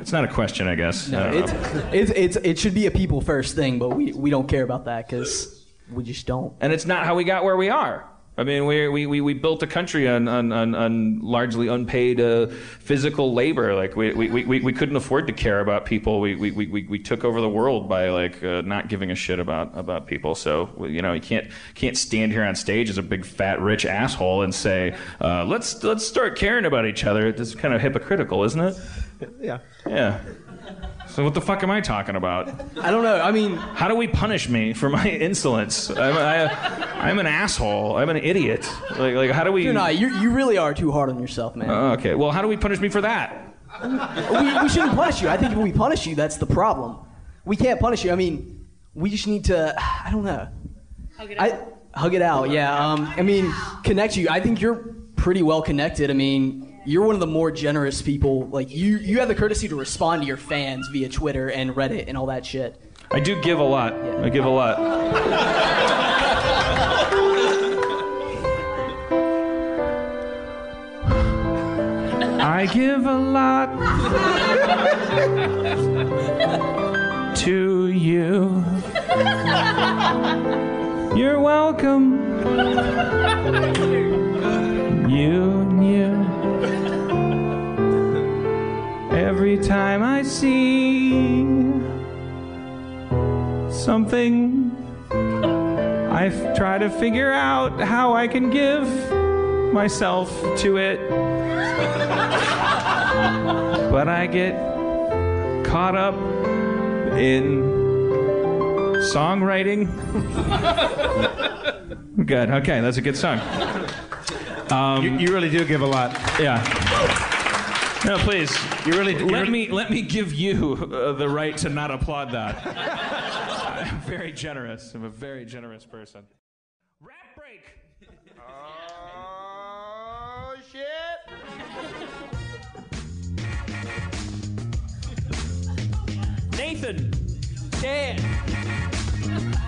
It's not a question, I guess. No, don't it's, it's, it's, it should be a people first thing, but we, we don't care about that because we just don't. and it's not how we got where we are. I mean, we we we, we built a country on on, on, on largely unpaid uh, physical labor. Like we, we, we, we couldn't afford to care about people. We we, we, we took over the world by like uh, not giving a shit about about people. So you know, you can't can't stand here on stage as a big fat rich asshole and say uh, let's let's start caring about each other. It's kind of hypocritical, isn't it? Yeah. Yeah. So what the fuck am I talking about? I don't know. I mean, How do we punish me for my insolence? I'm, I, I'm an asshole. I'm an idiot. Like, like how do we? you're not. You you really are too hard on yourself, man. Oh, okay. Well, how do we punish me for that? we, we shouldn't punish you. I think if we punish you, that's the problem. We can't punish you. I mean, we just need to. I don't know. Hug it I out. hug it out. Yeah. Um. I mean, connect you. I think you're pretty well connected. I mean, you're one of the more generous people. Like you, you have the courtesy to respond to your fans via Twitter and Reddit and all that shit. I do give a lot. I give a lot. I give a lot to you. You're welcome. You knew. Every time I see something. I try to figure out how I can give myself to it. but I get caught up in songwriting. good. Okay, that's a good song. you, um, you really do give a lot. Yeah. No, please. You really. You Let really- me let me give you uh, the right to not applaud that. I'm very generous. I'm a very generous person. Rap break. Oh shit! Nathan. Dan.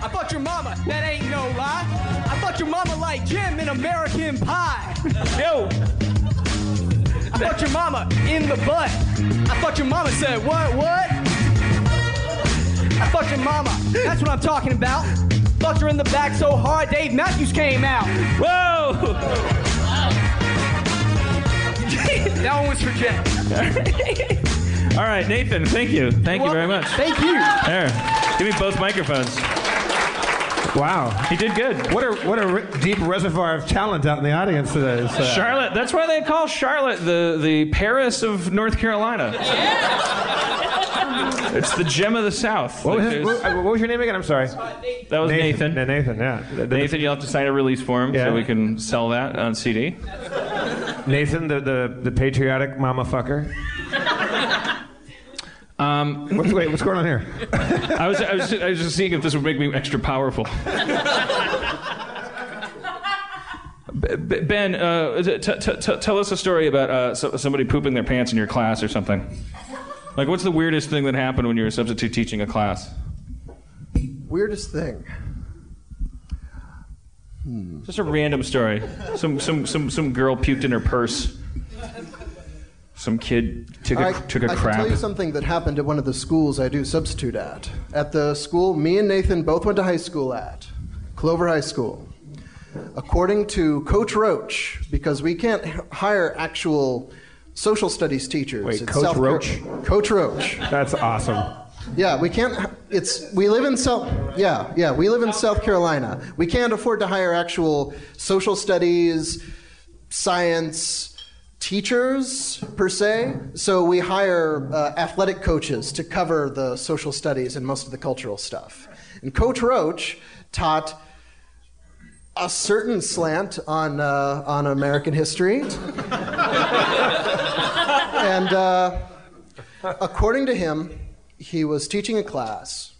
I fucked your mama. That ain't no lie. I fucked your mama like Jim in American Pie. Yo. I fucked your mama in the butt. I fucked your mama. Said what? What? I fucked your mama. That's what I'm talking about. Fucked her in the back so hard, Dave Matthews came out. Whoa. that one was for Jay. All right, Nathan. Thank you. Thank you very much. Thank you. There. Give me both microphones. Wow. He did good. What a what a ri- deep reservoir of talent out in the audience today. It's, uh, Charlotte. That's why they call Charlotte the the Paris of North Carolina. Yeah. It's the gem of the South. What was, his, what, what was your name again? I'm sorry. that was Nathan. No, Nathan. Yeah. The- the- Nathan, you'll have to sign a release form Yeah. so we can sell that on CD. Nathan, the, the, the patriotic mama fucker. Um, What's, wait, what's going on here? I was, I, was, I was just seeing if this would make me extra powerful. B- B- Ben, uh, t- t- t- tell us a story about uh, so- somebody pooping their pants in your class or something. Like, what's the weirdest thing that happened when you were substitute teaching a class? Weirdest thing. Just a random story. Some some some some girl puked in her purse. Some kid took a I, took a I crap. can tell you something that happened at one of the schools I do substitute at. At the school me and Nathan both went to high school at, Clover High School. According to Coach Roach, because we can't hire actual social studies teachers. Wait, Coach South Car- Roach? Coach Roach. That's awesome. Yeah, we can't. It's we live in South. Yeah, yeah, we live in South Carolina. We can't afford to hire actual social studies, science teachers per se. So we hire uh, athletic coaches to cover the social studies and most of the cultural stuff. And Coach Roach taught a certain slant on uh, on American history, and uh, according to him, he was teaching a class.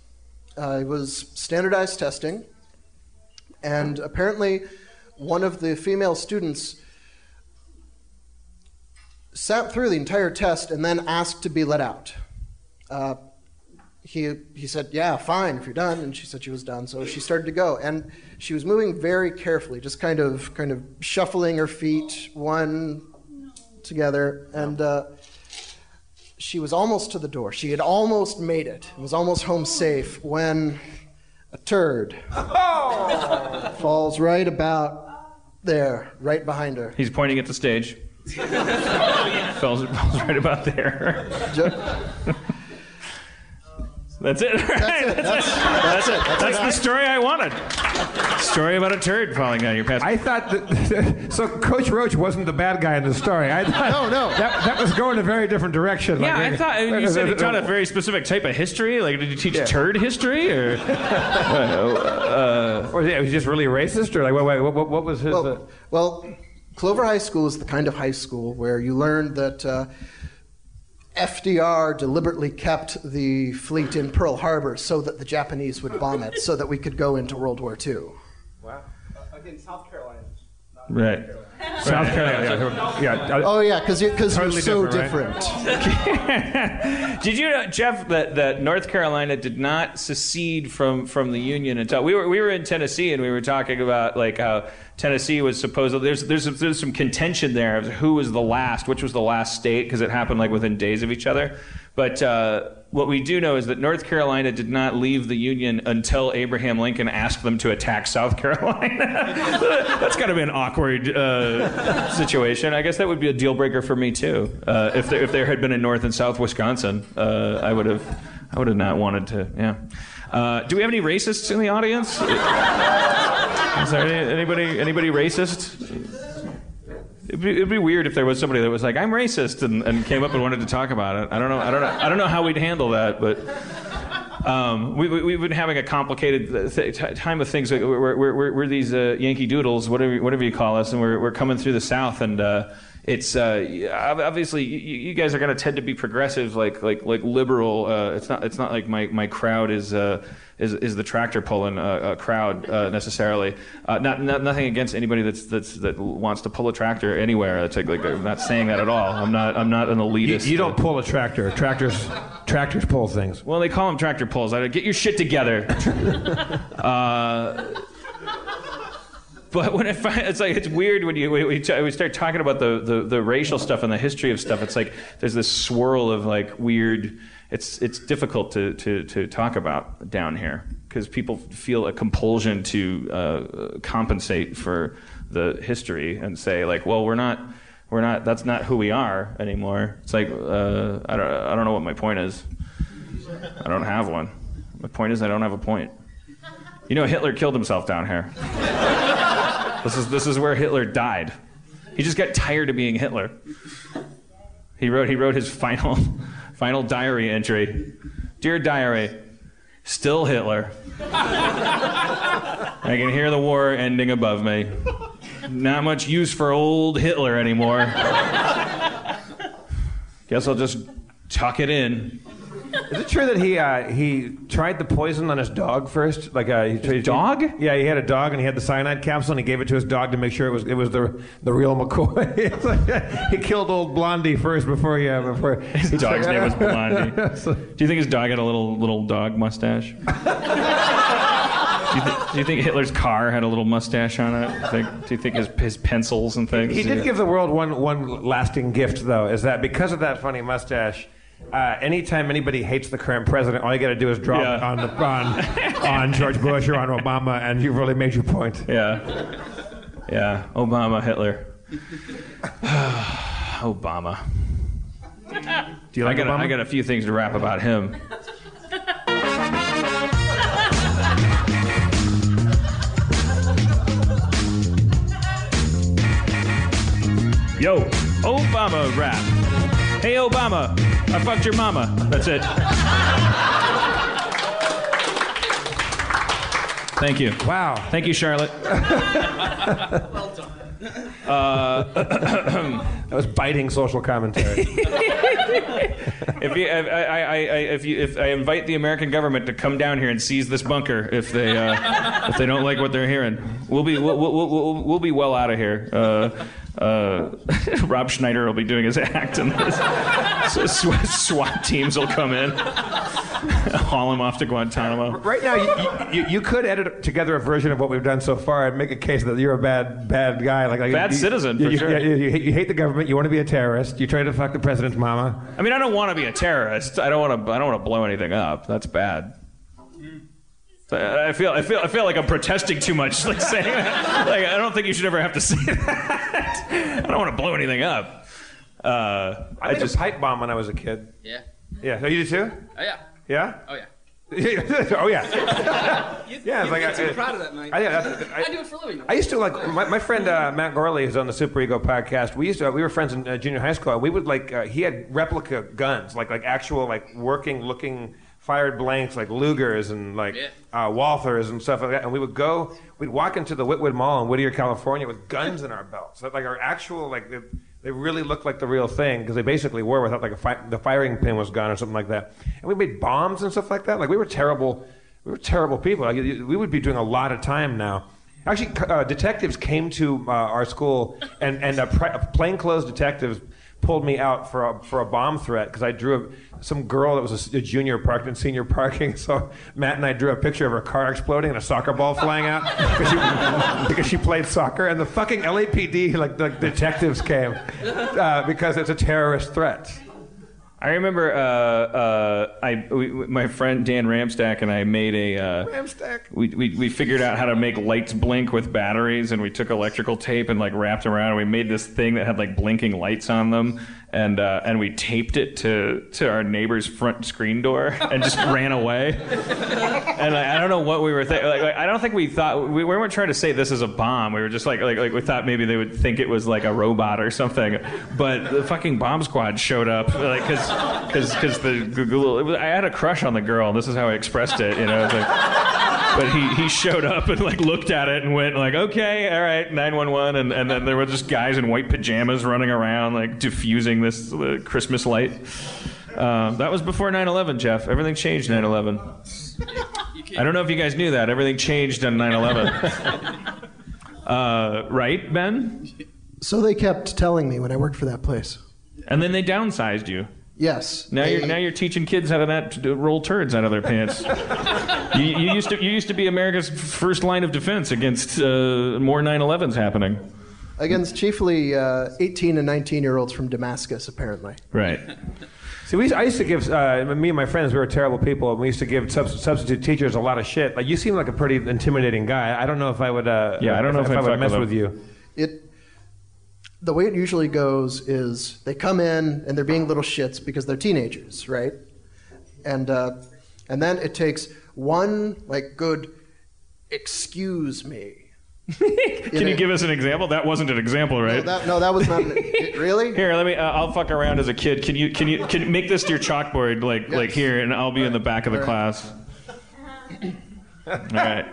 Uh, it was standardized testing, and apparently, one of the female students sat through the entire test and then asked to be let out. Uh, he, he said, Yeah, fine, if you're done. And she said she was done. So she started to go. And she was moving very carefully, just kind of, kind of shuffling her feet one together. And uh, she was almost to the door. She had almost made it, and was almost home safe when a turd falls right about there, right behind her. He's pointing at the stage. falls, falls right about there. That's it. Right? That's, that's it. That's, That's it. the story I wanted. Story about a turd falling down your pants. I thought that. so Coach Roach wasn't the bad guy in the story. I thought, No, no. That, that was going a very different direction. yeah, Like, I thought you said you taught a very specific type of history. Like, did you teach turd history or? Or yeah, it was just really racist, or like what, what, what, what was his? uh, Well, well, Clover High School is the kind of high school where you learn that uh, FDR deliberately kept the fleet in Pearl Harbor so that the Japanese would bomb it, so that we could go into World War II. Wow, again, South Carolina. Right. South Carolina. Yeah. yeah. Oh yeah, because you're, cause Totally you're so different, different. Did you know, Jeff, that, that North Carolina did not secede from, from the Union until we were we were in Tennessee and we were talking about like how Tennessee was supposedly there's there's there's some contention there of who was the last, which was the last state because it happened like within days of each other. But uh, what we do know is that North Carolina did not leave the Union until Abraham Lincoln asked them to attack South Carolina. That's got to be an awkward uh, situation. I guess that would be a deal breaker for me too. Uh, if there if there had been a North and South Wisconsin, uh, I would have I would have not wanted to. Yeah. Uh, do we have any racists in the audience? Is there any, anybody anybody racist? It'd be, it'd be weird if there was somebody that was like, "I'm racist," and, and came up and wanted to talk about it. I don't know. I don't know. I don't know how we'd handle that, but. Um, we, we, we've been having a complicated th- t- time of things. We're, we're, we're, we're these uh, Yankee Doodles, whatever, whatever you call us, and we're, we're coming through the South, and uh, it's uh, obviously you, you guys are going to tend to be progressive, like like like liberal. Uh, it's not it's not like my, my crowd is. Is, is the tractor pulling a, uh, crowd uh, necessarily? Uh, not, not nothing against anybody that's, that's that wants to pull a tractor anywhere. It's like, like I'm not saying that at all. I'm not I'm not an you, elitist. you don't pull a tractor. Tractors, tractors pull things. Well, they call them tractor pulls. I get your shit together. uh, but when it, fi- it's like it's weird when you when we, we start talking about the, the, the racial stuff and the history of stuff. It's like there's this swirl of like weird. It's it's difficult to to, to talk about down here because people feel a compulsion to uh, compensate for the history and say like, well, we're not we're not that's not who we are anymore. It's like uh, I don't I don't know what my point is. I don't have one. My point is I don't have a point. You know, Hitler killed himself down here. this is this is where Hitler died. He just got tired of being Hitler. He wrote he wrote his final final diary entry. Dear diary, still Hitler. I can hear the war ending above me. Not much use for old Hitler anymore. Guess I'll just tuck it in. Is it true that he uh, he tried the poison on his dog first? Like uh, he tried, dog? Yeah, he had a dog and he had the cyanide capsule and he gave it to his dog to make sure it was it was the the real McCoy. He killed old Blondie first before he uh, before His dog's name was Blondie. Do you think his dog had a little little dog mustache? Do you, thi- do you think Hitler's car had a little mustache on it? Do you think, do you think his, his pencils and things? He did give the world one one lasting gift though, is that because of that funny mustache. Uh, anytime anybody hates the current president, all you got to do is drop Yeah. on, the, on on George Bush or on Obama, and you've really made your point. Yeah. Yeah. Obama, Hitler. Obama. Do you I like got, a- Obama? I got a few things to rap about him. Yo, Obama rap. Hey, Obama, I fucked your mama. That's it. Thank you. Wow. Thank you, Charlotte. Well done. Uh, that was biting social commentary. If you, I, I, I, if you, if I invite the American government to come down here and seize this bunker, if they, uh, if they don't like what they're hearing, we'll be, we'll, we'll, we'll, we'll be well out of here. Uh, uh, Rob Schneider will be doing his act, and so SWAT, teams will come in, haul him off to Guantanamo. right now, you, you, you could edit together a version of what we've done so far and make a case that you're a bad bad guy, like, like Bad you, citizen, You, sure. hate- you hate the government. You want to be a terrorist. You try to fuck the president's mama. I mean, I don't want to be a terrorist. I don't want to. I don't want to blow anything up. That's bad. I I feel. I feel. I feel like I'm protesting too much. Like saying that. Like I don't think you should ever have to say that. I don't want to blow anything up. Uh, I, I made just. a pipe bomb when I was a kid. Yeah. Yeah, oh, you did too? Oh yeah. Yeah. Oh yeah. oh yeah. yeah, it's like I'm I, too proud of that, Mike. I, yeah, that's- I do it for a living. I used to like my, my friend uh, Matt Gourley, who's on the Super Ego podcast. We used to we were friends in uh, junior high school. We would like uh, he had replica guns, like like actual like working looking fired blanks, like Lugers and like Yeah. uh, Walthers and stuff like that. And we would go, we'd walk into the Whittwood Mall in Whittier, California, with guns in our belts, like our actual like. They, they really looked like the real thing because they basically were without like a fi- the firing pin was gone or something like that. And we made bombs and stuff like that. Like we were terrible, we were terrible people. Like, we would be doing a lot of time now. Actually, uh, detectives came to uh, our school, and and uh, pre- plainclothes detectives pulled me out for a, for a bomb threat because I drew a, some girl that was a junior parked in senior parking. So Matt and I drew a picture of her car exploding and a soccer ball flying out because she, because she played soccer. And the fucking LAPD, like the detectives, came uh, because it's a terrorist threat. I remember uh, uh, I we, my friend Dan Ramstack and I made a. Uh, Ramstack. We, we we figured out how to make lights blink with batteries, and we took electrical tape and like wrapped around. And we made this thing that had like blinking lights on them, and uh, and we taped it to to our neighbor's front screen door and just ran away. And like, I don't know what we were thinking. Like, like, I don't think we thought we, we weren't trying to say this is a bomb. We were just like like like we thought maybe they would think it was like a robot or something. But the fucking bomb squad showed up like because because because the Google. It was, I had a crush on the girl. This is how I expressed it. You know. But he, he showed up and like looked at it and went like okay all right 911 and, and then there were just guys in white pajamas running around like diffusing this uh, christmas light um, that was before 9-11 jeff everything changed 9-11 i don't know if you guys knew that everything changed on 9-11 uh, right ben So they kept telling me when I worked for that place. and then they downsized you Yes. now they- you're now you're teaching kids how to not to roll turds out of their pants. you, you used to you used to be America's first line of defense against uh, more 9/11s happening. Against chiefly uh, 18 and 19 year olds from Damascus, apparently. Right. See, we, I used to give uh, me and my friends. We were terrible people, and we used to give subs- substitute teachers a lot of shit. Like you seem like a pretty intimidating guy. I don't know if I would. Uh, Yeah, I don't know if I I'd mess with with you. It, the way it usually goes is they come in and they're being little shits because they're teenagers, right? And uh, and then it takes one like good excuse me. Can you give us an example? That wasn't an example, No, right? that, no, that was not. An, it, really? Here, let me. Uh, I'll fuck around as a kid. Can you? Can you? Can you make this to your chalkboard, like like here, and I'll be in the back of the All right. class. All right.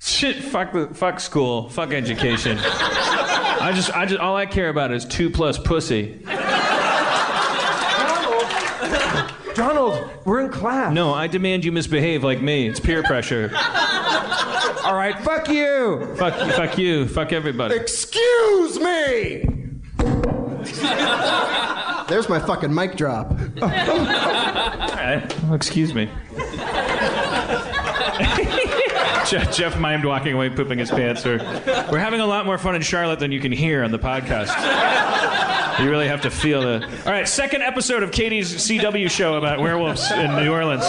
Shit. Fuck the. Fuck school. Fuck education. I just. I just. All I care about is two plus pussy. Donald, Donald, we're in class. No, I demand you misbehave like me. It's peer pressure. All right, fuck you. Fuck. Fuck you. Fuck everybody. Excuse me. There's my fucking mic drop. All right. Well, excuse me. Jeff, Jeff mimed walking away, pooping his pants. We're, we're having a lot more fun in Charlotte than you can hear on the podcast. You really have to feel the. All right, second episode of Katie's CW show about werewolves in New Orleans.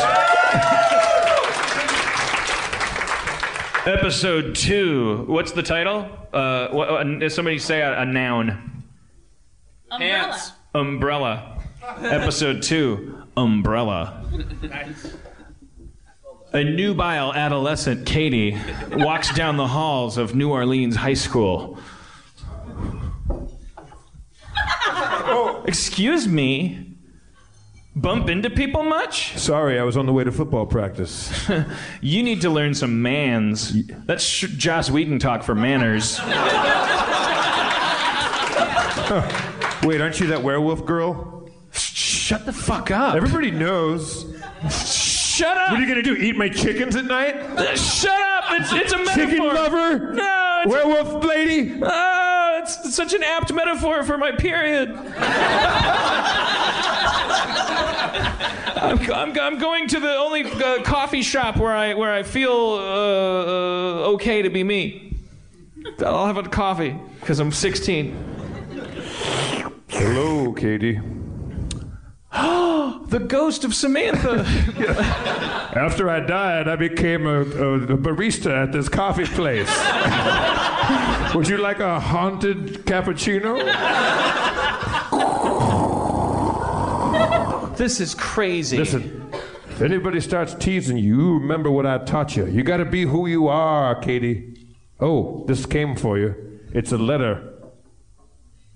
Episode two. What's the title? Uh, what, uh, somebody say a, a noun. Pants. Umbrella. Episode two. Umbrella. A nubile adolescent, Katie, walks down the halls of New Orleans High School. Excuse me? Bump into people much? Sorry, I was on the way to football practice. You need to learn some mans. That's Sh- Joss Whedon talk for manners. Wait, aren't you that werewolf girl? Shut the fuck up. Everybody knows. Shut up. What are you gonna do? Eat my chickens at night? Uh, Shut up. It's, it's a metaphor. Chicken lover? No. It's, Werewolf lady? oh, it's such an apt metaphor for my period. I'm, I'm, I'm going to the only uh, coffee shop where I where I feel uh, uh, okay to be me. I'll have a coffee because I'm 16. Hello, Katie. The ghost of Samantha. After I died, I became a, a, a barista at this coffee place. Would you like a haunted cappuccino? This is crazy. Listen, if anybody starts teasing you, remember what I taught you. You gotta be who you are, Katie. Oh, this came for you. It's a letter.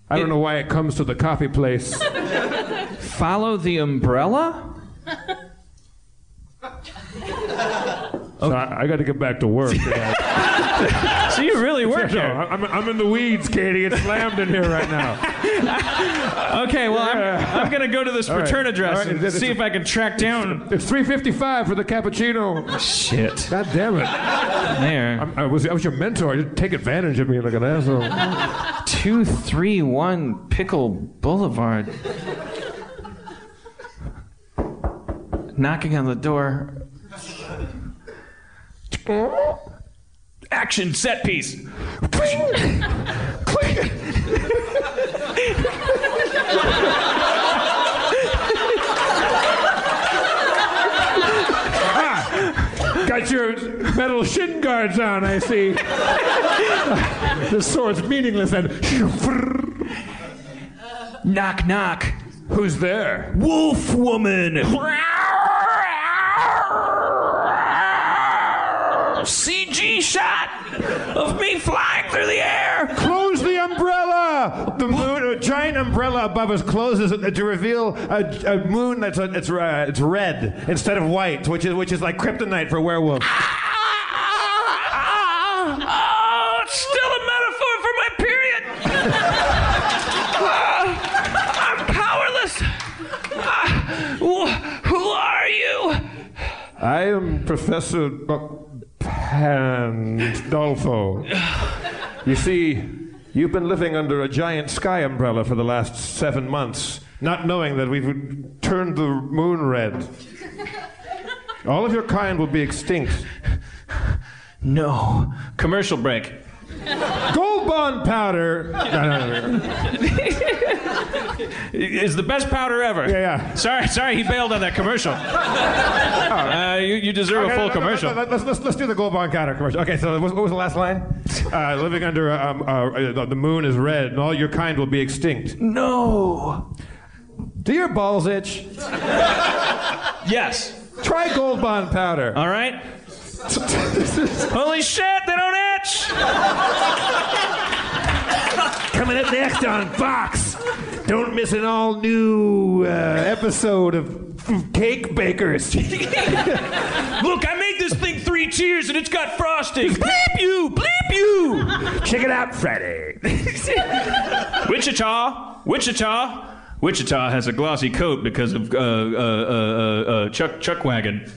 I don't know why it comes to the coffee place. Follow the umbrella? So I, I got to get back to work. So you really work No, here. I'm, I'm in the weeds, Katie. It's slammed in here right now. Okay, well, I'm, I'm going to go to this All right. return address All right. and It's- see if I can track down. It's 3:55 for the cappuccino. Shit. God damn it! There. I was I was your mentor. You didn't take advantage of me like an asshole. 231 Pickle Boulevard. Knocking on the door. Action set piece. Ah, got your metal shin guards on. I see. the sword's meaningless. And Knock, knock. who's there? Wolf woman. CG shot of me flying through the air. Close the umbrella. The giant umbrella above us closes to reveal a, a moon that's a, it's uh, it's red instead of white, which is which is like kryptonite for werewolves. Oh, it's still a metaphor for my period. Ah, I'm powerless. Ah, wh- who are you? I am Professor Pandolfo. You see, you've been living under a giant sky umbrella for the last seven months, not knowing that we've turned the moon red. All of your kind will be extinct. No. Commercial break. Gold bond powder. Is the best powder ever. Yeah, yeah. Sorry, sorry, he bailed on that commercial. Uh, you, you deserve a full no, no, no, commercial. no, Let's, let's, let's do the gold bond powder commercial. Okay, so what what was the last line? Uh, living under um, uh, the moon is red, and all your kind will be extinct. No. Do your balls itch? Yes. Try gold bond powder. All right. Holy shit, they don't itch. Coming up next on Fox. Don't miss an all new uh, episode of Cake Bakers. Look, I made this thing three cheers and it's got frosting. Bleep you, bleep you. Check it out Friday. Wichita, Wichita. Wichita has a glossy coat because of uh, uh, uh, uh, uh, Chuck Chuck Wagon.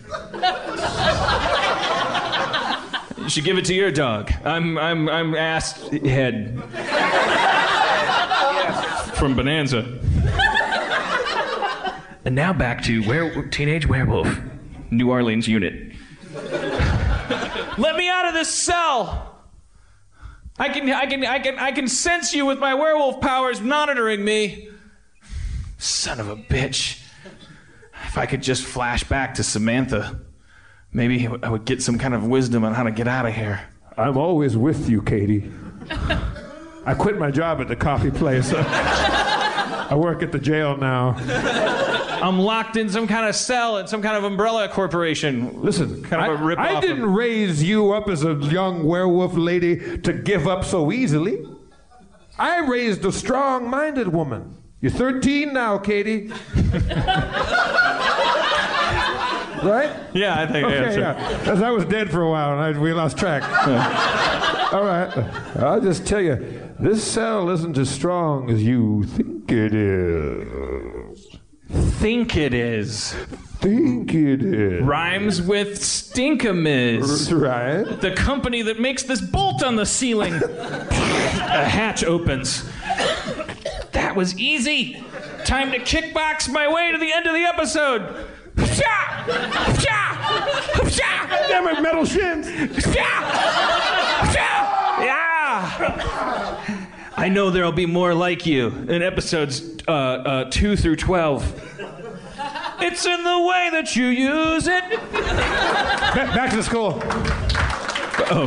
You should give it to your dog. I'm I'm I'm ass head from Bonanza. And now back to were- Teenage Werewolf, New Orleans unit. Let me out of this cell. I can I can I can I can sense you with my werewolf powers monitoring me. Son of a bitch. If I could just flash back to Samantha, maybe I would get some kind of wisdom on how to get out of here. I'm always with you, Katie. I quit my job at the coffee place. I work at the jail now. I'm locked in some kind of cell at some kind of umbrella corporation. Listen, kind of a I, rip I didn't raise you up as a young werewolf lady to give up so easily. I raised a strong minded woman. You're 13 now, Katie. right? Yeah, I think. Okay, yeah, sure. yeah. As I was dead for a while and I, we lost track. All right. I'll just tell you, this cell isn't as strong as you think it is. Think it is. Think it is. Rhymes with Stinkamiz. Right. The company that makes this bolt on the ceiling. A hatch opens. That was easy. Time to kickbox my way to the end of the episode. Psha! Psha! Psha! Damn it, metal shins. Psha! Psha! Yeah! I know there'll be more like you in episodes uh, uh, 2 through 12. It's in the way that you use it. Back, back to the school. Oh.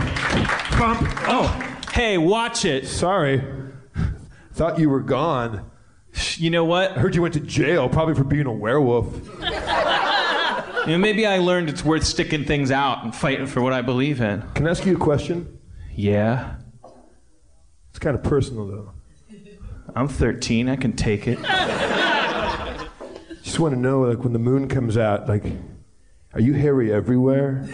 Bump. Oh. Hey, watch it. Sorry. Thought you were gone. You know what? I Heard you went to jail, probably for being a werewolf. You know, maybe I learned it's worth sticking things out and fighting for what I believe in. Can I ask you a question? Yeah. It's kind of personal, though. I'm 13. I can take it. Just want to know, like, when the moon comes out, like, are you hairy everywhere?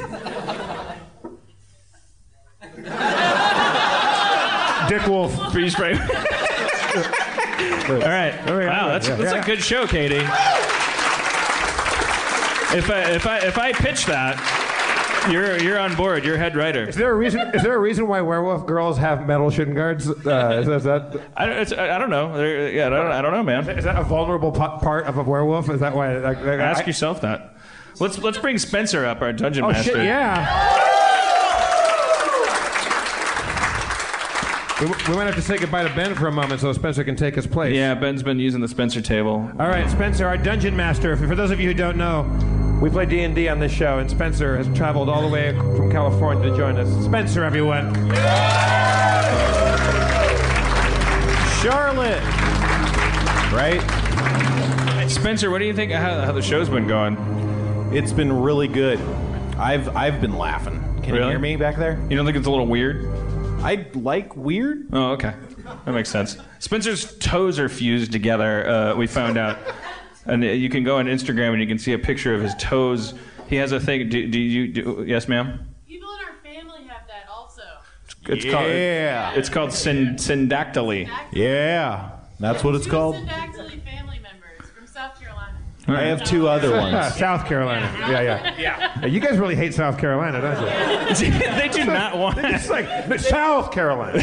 Dick Wolf. Freeze frame. All right. Wow, that's, that's a good show, Katie. If I if I if I pitch that, you're you're on board. You're head writer. Is there a reason? Is there a reason why werewolf girls have metal shin guards? Uh, is, that, is that I don't, it's, I I don't know. There- Yeah, I don't, I don't know, man. is that a vulnerable pa- part of a werewolf? Is that why? Like, like, Ask I- yourself that. Let's let's bring Spencer up, our dungeon Oh master. shit! Yeah. We, we might have to say goodbye to Ben for a moment so Spencer can take his place. Yeah, Ben's been using the Spencer table. All right, Spencer, our dungeon master. For, for those of you who don't know, we play D and D on this show, and Spencer has traveled all the way from California to join us. Spencer, everyone. Charlotte. Right? Spencer, what do you think how, how the show's been going? It's been really good. I've I've been laughing. Can you hear me back there? You don't think it's a little weird? I like weird. Oh, okay. That makes sense. Spencer's toes are fused together, uh, we found out. And you can go on Instagram and you can see a picture of his toes. He has a thing. Do, do you. Do, yes, ma'am? People in our family have that also. It's Yeah. called. It's called syn- syndactyly. Yeah, that's what it's called. Syndactyly family members from South Carolina. I have two other ones. South Carolina. Yeah, yeah. Yeah. You guys really hate South Carolina, don't you? they do not want. It's like but South Carolina.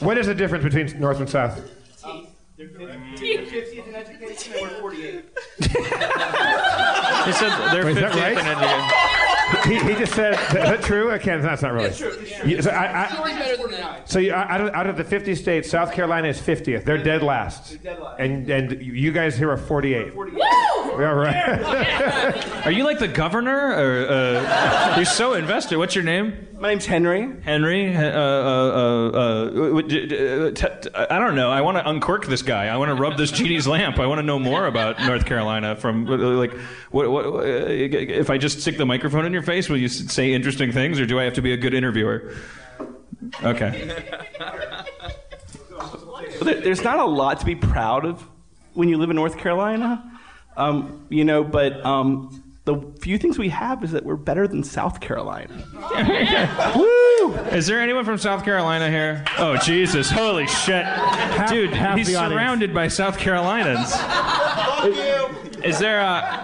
what is the difference between North and South? They're 50th in education and we're 48. He said they're Wait, is 50th that right? in education. He, he just said, is that true? I can't, that's not really. It's true. It's true. You- so I, I, Story's better than that. so you, out, of, out of the 50 states, South Carolina is 50th. They're dead last. dead last. And, and you guys here are 48. 48. Yeah, right. Are you like the governor? Or, uh, you're so invested. What's your name? My name's Henry. Henry? Uh, uh, uh, uh, uh, d- d- t- t- I don't know. I want to uncork this guy. I want to rub this genie's lamp. I want to know more about North Carolina. From like, what, what, if I just stick the microphone in your face, will you say interesting things, or do I have to be a good interviewer? Okay. Well, There's not a lot to be proud of when you live in North Carolina, um, you know, but um, the few things we have is that we're better than South Carolina. Woo! Is there anyone from South Carolina here? Oh Jesus! Holy shit, dude! half he's the audience. surrounded by South Carolinians. Fuck you. Is there a?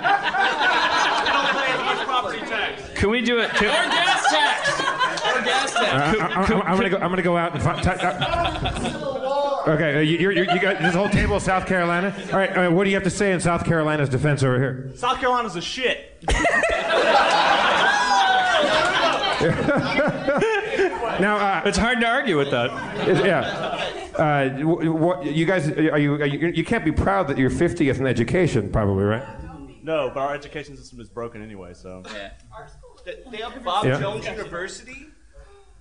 Can we do it? Can, gas tax! Or gas tax! I, am gonna go. I'm gonna go out and find. uh, okay, uh, you, you're, you're, you got this whole table of South Carolina. All right, uh, what do you have to say in South Carolina's defense over here? South Carolina's a shit. Now, uh, it's hard to argue with that. yeah. Uh, w- what, you guys, are you, are you? You can't be proud that you're 50th in education, probably, right? No, but our education system is broken anyway, so. They- They have Bob Yeah. Jones University,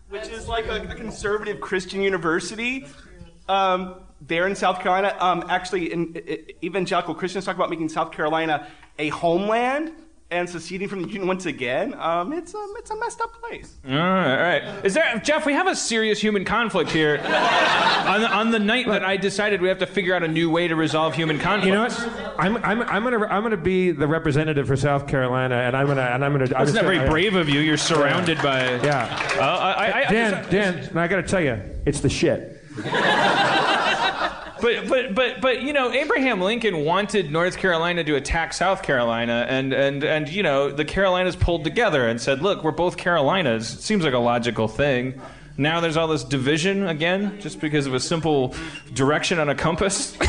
which is like a, a conservative Christian university. Um, there in South Carolina, um, actually, in, i- i- evangelical Christians talk about making South Carolina a homeland and seceding from the Union once again. Um, it's a it's a messed up place. All right, all right. Is there, Jeff? We have a serious human conflict here. on, the, on the night that I decided we have to figure out a new way to resolve human conflict. You know what? I'm, I'm, I'm gonna I'm gonna be the representative for South Carolina, and I'm gonna and I'm gonna. I'm That's just not gonna- very brave of you. You're surrounded by. Yeah. Uh, I, I, I, Dan, Dan, I gotta tell you, it's the shit. But but but but you know Abraham Lincoln wanted North Carolina to attack South Carolina and and and you know the Carolinas pulled together and said look we're both Carolinas it seems like a logical thing now there's all this division again just because of a simple direction on a compass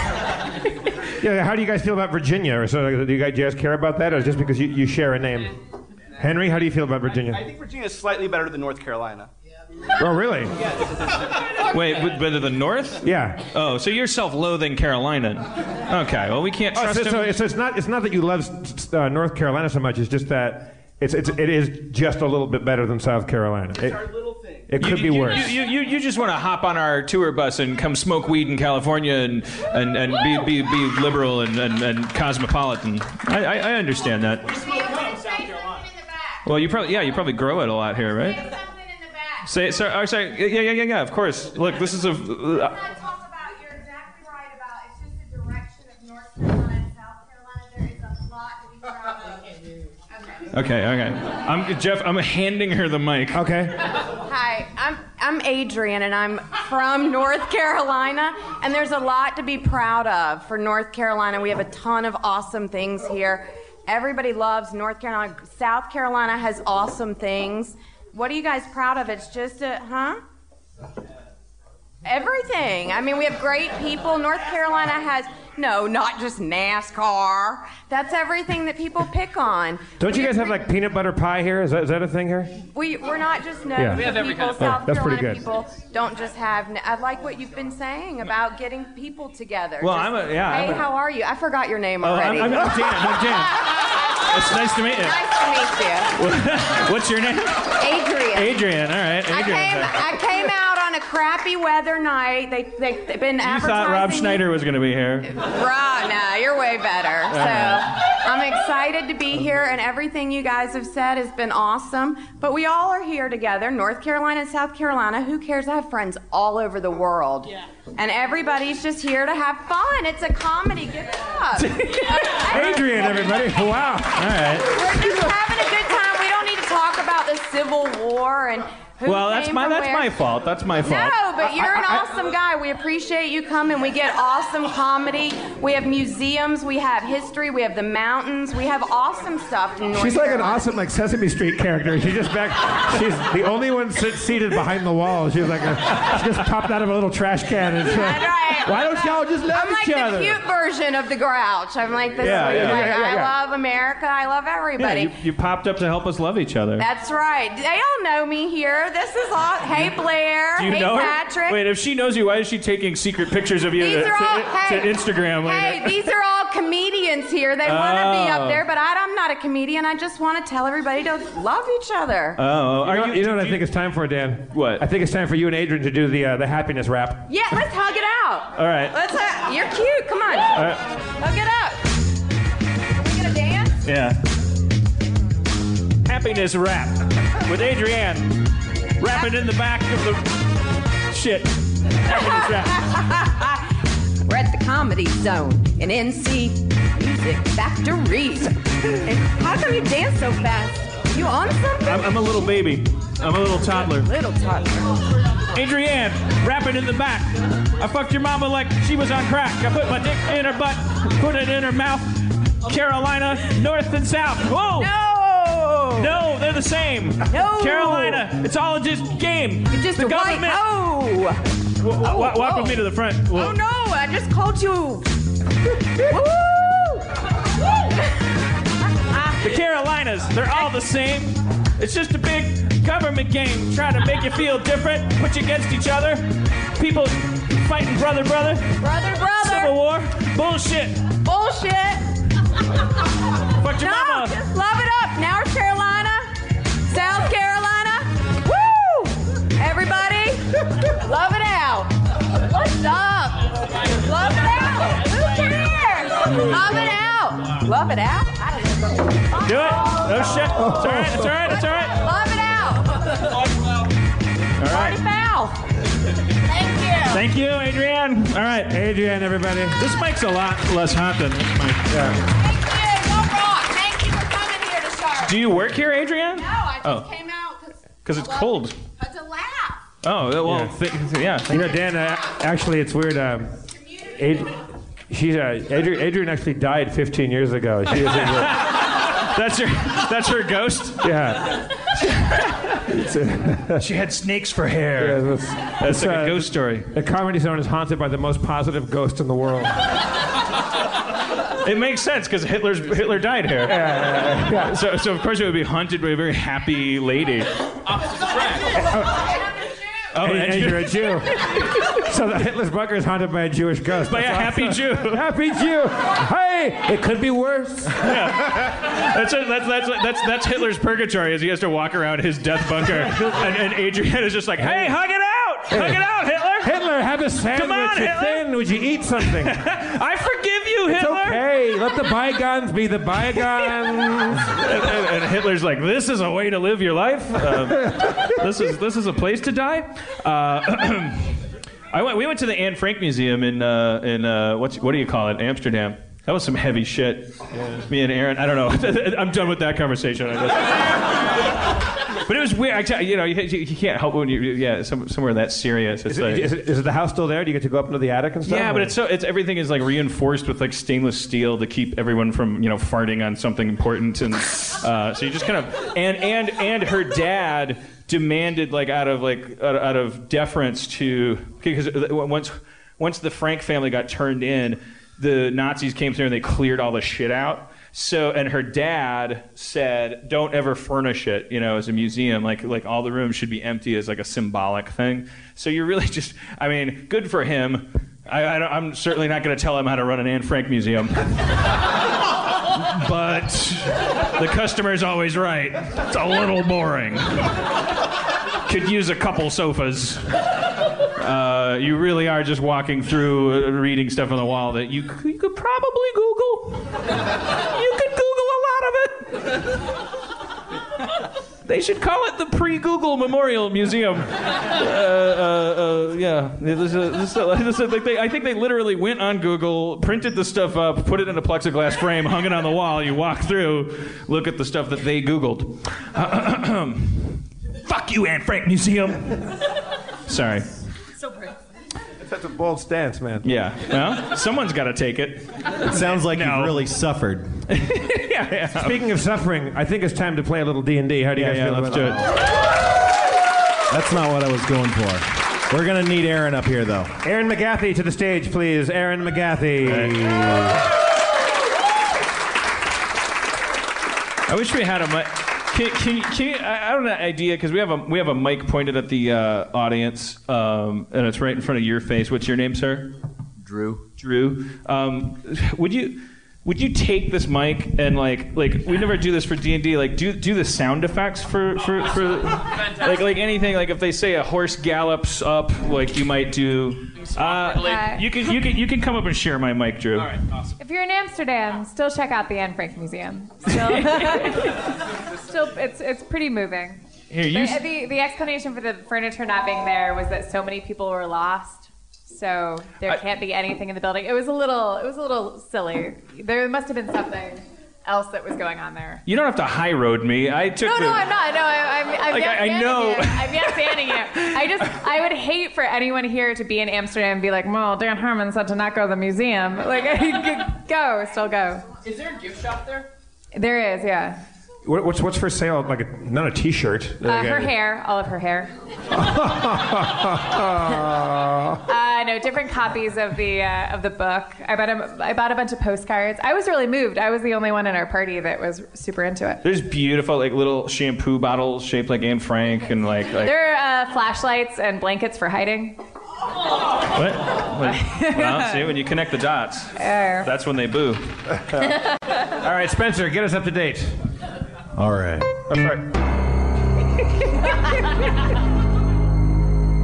Yeah. How do you guys feel about Virginia? Or so, do you guys, do you guys care about that, or just because you, you share a name? Henry, how do you feel about Virginia? I think Virginia is slightly better than North Carolina. Oh, really? wait but, but to the north Yeah. oh so you're self-loathing Carolina okay well we can't Oh, trust so, so, him so it's not it's not that you love uh, North Carolina so much. It's just that it's, it's it is just a little bit better than South Carolina. It, it could you, be you- worse. You, you, you just want to hop on our tour bus and come smoke weed in California and, and, and be, be, be liberal and, and, and cosmopolitan. I, I, I understand that. Well, you probably yeah, you probably grow it a lot here, right? Say sorry, oh, sorry. Yeah, yeah, yeah, yeah. Of course. Look, this is a. Uh, okay, okay. I'm Jeff. I'm handing her the mic. Okay. Hi, I'm I'm Adrian, and I'm from North Carolina. And there's a lot to be proud of for North Carolina. We have a ton of awesome things here. Everybody loves North Carolina. South Carolina has awesome things. What are you guys proud of? It's just a huh? Everything. I mean, we have great people. North Carolina has no, not just NASCAR. That's everything that people pick on. Don't you guys have like peanut butter pie here? Is that, is that a thing here? We, we're not just known Yeah. We have every people. kind of- South Oh, that's pretty Carolina good. people don't just have. I like what you've been saying about getting people together. Well, Just, I'm a- yeah, Hey, I'm a- how are you? I forgot your name Oh, I'm, already. I'm, I'm Dan. I'm Dan. It's nice to meet you. nice to meet you. What's your name? Adrian. Adrian. All right. I Adrian. came, I came out on a crappy weather night. They, they, they've been you advertising. thought Rob Schneider was going to be here. Right, nah, you're way better. So. I'm excited to be here, and everything you guys have said has been awesome. But we all are here together, North Carolina and South Carolina. Who cares? I have friends all over the world. Yeah. And everybody's just here to have fun. It's a comedy. Give it up. Adrian, everybody. Wow. All right. We're just having a good time. We don't need to talk about the Civil War and who Well, that's my that's where. my fault. That's my fault. No, but you're an awesome guy. We appreciate you coming. We get awesome comedy. We have museums. We have history. We have the mountains. We have awesome stuff in North She's like an awesome like Sesame Street character. She's just back. She's the only one sit, seated behind the wall. She's like a, she just popped out of a little trash can. And she's like, Why don't y'all just love I'm like each the cute version of the Grouch. I'm like the Yeah, sweet, yeah, like, yeah, yeah, yeah. I love America. I love Yeah, everybody. you, you popped up to help us love each other. That's right. They all know me here. This is all. Hey Blair. Do you hey know her? Patrick. Wait, if she knows you, why is she taking secret pictures of you These to, all- to- hey, to Instagram later? Hey, these are all comedians here. They want to be Oh. up there, but I, I'm not a comedian. I just want to tell everybody to love each other. Oh, you, know, you know what I think it's time for, Dan? What? I think it's time for you and Adrian to do the uh, the happiness rap. yeah, let's hug it out. All right. Let's. Uh, you're cute. Come on. All right. Hug it up. Are we gonna dance? Yeah. Happiness rap with Adrienne. Rapping in the back of the shit. We're at the Comedy Zone in NC Music Factory. And how come you dance so fast? You on something? I'm, I'm a little baby. I'm a little toddler. Little toddler. Adrienne, rapping in the back. I fucked your mama like she was on crack. I put my dick in her butt, put it in her mouth. Carolina, north and south. Whoa! No! No, they're the same. No! Carolina, it's all just game. You're just the a white. government. Oh! W- w- walk whoa. with me to the front. Oh, oh no! I just called you. The Carolinas, they're all the same. It's just a big government game trying to make you feel different, put you against each other. People fighting brother, brother. Brother, brother. Civil war. Bullshit. Bullshit. Fuck your no, mama. just love it up. North Carolina, South Carolina. Woo! Everybody, love it out. What's up? Love it out. Who cares? Love it out. Love it out. I don't know. Do it. No oh, shit. It's all right. It's all right. It's all right. Love it out. All right. Foul. Thank you. Adrienne. Adrian. All right, Adrian, everybody. This mic's a lot less hot than this mic. Yeah. Thank you No rock. Thank you for coming here to Charlotte. Do you work here, Adrian? No, I just Oh. came out Because it's cold. to laugh. Oh well, Yeah. th- yeah. You know, Dan. Uh, actually, it's weird. Um, Ad- she's uh, Adrian, Adrian actually died 15 years ago. She is. that's her. That's her ghost. Yeah. she had snakes for hair. Yeah, That's like a ghost story. The comedy zone is haunted by the most positive ghost in the world. It makes sense because Hitler's Hitler died here. Yeah, yeah. So, so of course it would be haunted by a very happy lady. Oh, and, and and you're a Jew. so the Hitler's bunker is haunted by a Jewish ghost. By a That's happy awesome. Jew. happy Jew. Hey, it could be worse. That's, that's, that's, that's, that's Hitler's purgatory as he has to walk around his death bunker. And, and Adrian is just like, hey, hug it out! Hug it out, Hitler! Hitler, have a sandwich. Come on, Hitler. thin. Would you eat something? I forgive you, It's Hitler! okay. Let the bygones be the bygones. and, and- and Hitler's like, "This is a way to live your life. Um, this is this is a place to die." Uh, I went. We went to the Anne Frank Museum in uh, in uh, what's what do you call it? Amsterdam. That was some heavy shit. Me and Erin. I don't know. I'm done with that conversation. But it was weird. I you, know, you, you can't help it when you yeah some, somewhere that serious. It's Is, like, it, is, it, is the house still there? Do you get to go up into the attic and stuff? yeah, but it's so it's everything is like reinforced with like stainless steel to keep everyone from you know farting on something important, and uh, so you just kind of and and and her dad demanded like out of like out, out of deference to because once once the Frank family got turned in, the Nazis came through and they cleared all the shit out. So and her dad said, "Don't ever furnish it, you know, as a museum. Like like all the rooms should be empty as like a symbolic thing." So you're really just, I mean, good for him. I, I I'm certainly not going to tell him how to run an Anne Frank museum. but the customer's always right. It's a little boring. Could use a couple sofas. Uh, you really are just walking through, uh, reading stuff on the wall that you, you could probably Google. You could Google a lot of it. They should call it the pre-Google Memorial Museum. Uh, uh, yeah, I think they literally went on Google, printed the stuff up, put it in a plexiglass frame, hung it on the wall. You walk through, look at the stuff that they Googled. Fuck you, Anne Frank Museum. Sorry. So pretty. That's a bold stance, man. Yeah. Well, someone's got to take it. It sounds like No. you've really suffered. yeah, yeah. Speaking of suffering, I think it's time to play a little D and D. How do you Yeah, guys yeah, feel let's about do it. That's not what I was going for. We're gonna need Aaron up here, though. Erin McGathy to the stage, please. Erin McGathy. I wish we had a mic. Can, can, can I I don't have an idea because we have a we have a mic pointed at the uh, audience, um, and it's right in front of your face. What's your name, sir? Drew. Drew. Um, would you would you take this mic and like like we never do this for D and D like do do the sound effects for for, for like like anything like if they say a horse gallops up like you might do. Uh, you can you can you can come up and share my mic, Drew. All right, awesome. If you're in Amsterdam, still check out the Anne Frank Museum. Still, still it's it's pretty moving. Here, you the, the the explanation for the furniture not being there was that so many people were lost, so there can't be anything in the building. It was a little it was a little silly. There must have been something else that was going on there. You don't have to high road me. I took No, the. no, I'm not. No, I, I'm, I'm Like, yes I- I know. You. I'm yes standing you. I just, I would hate for anyone here to be in Amsterdam and be like, well, Dan Harmon said to not go to the museum. Like, go, still go. Is there a gift shop there? There is, yeah. What- What's what's for sale? Like a, not a T-shirt. Uh, her hair, all of her hair. Uh, no, different copies of the uh, of the book. I bought a, I bought a bunch of postcards. I was really moved. I was the only one in our party that was super into it. There's beautiful like little shampoo bottles shaped like Anne Frank and like like There are uh, flashlights and blankets for hiding. what? What? Well, see when you connect the dots, that's when they boo. All right, Spencer, get us up to date. All right. Sorry.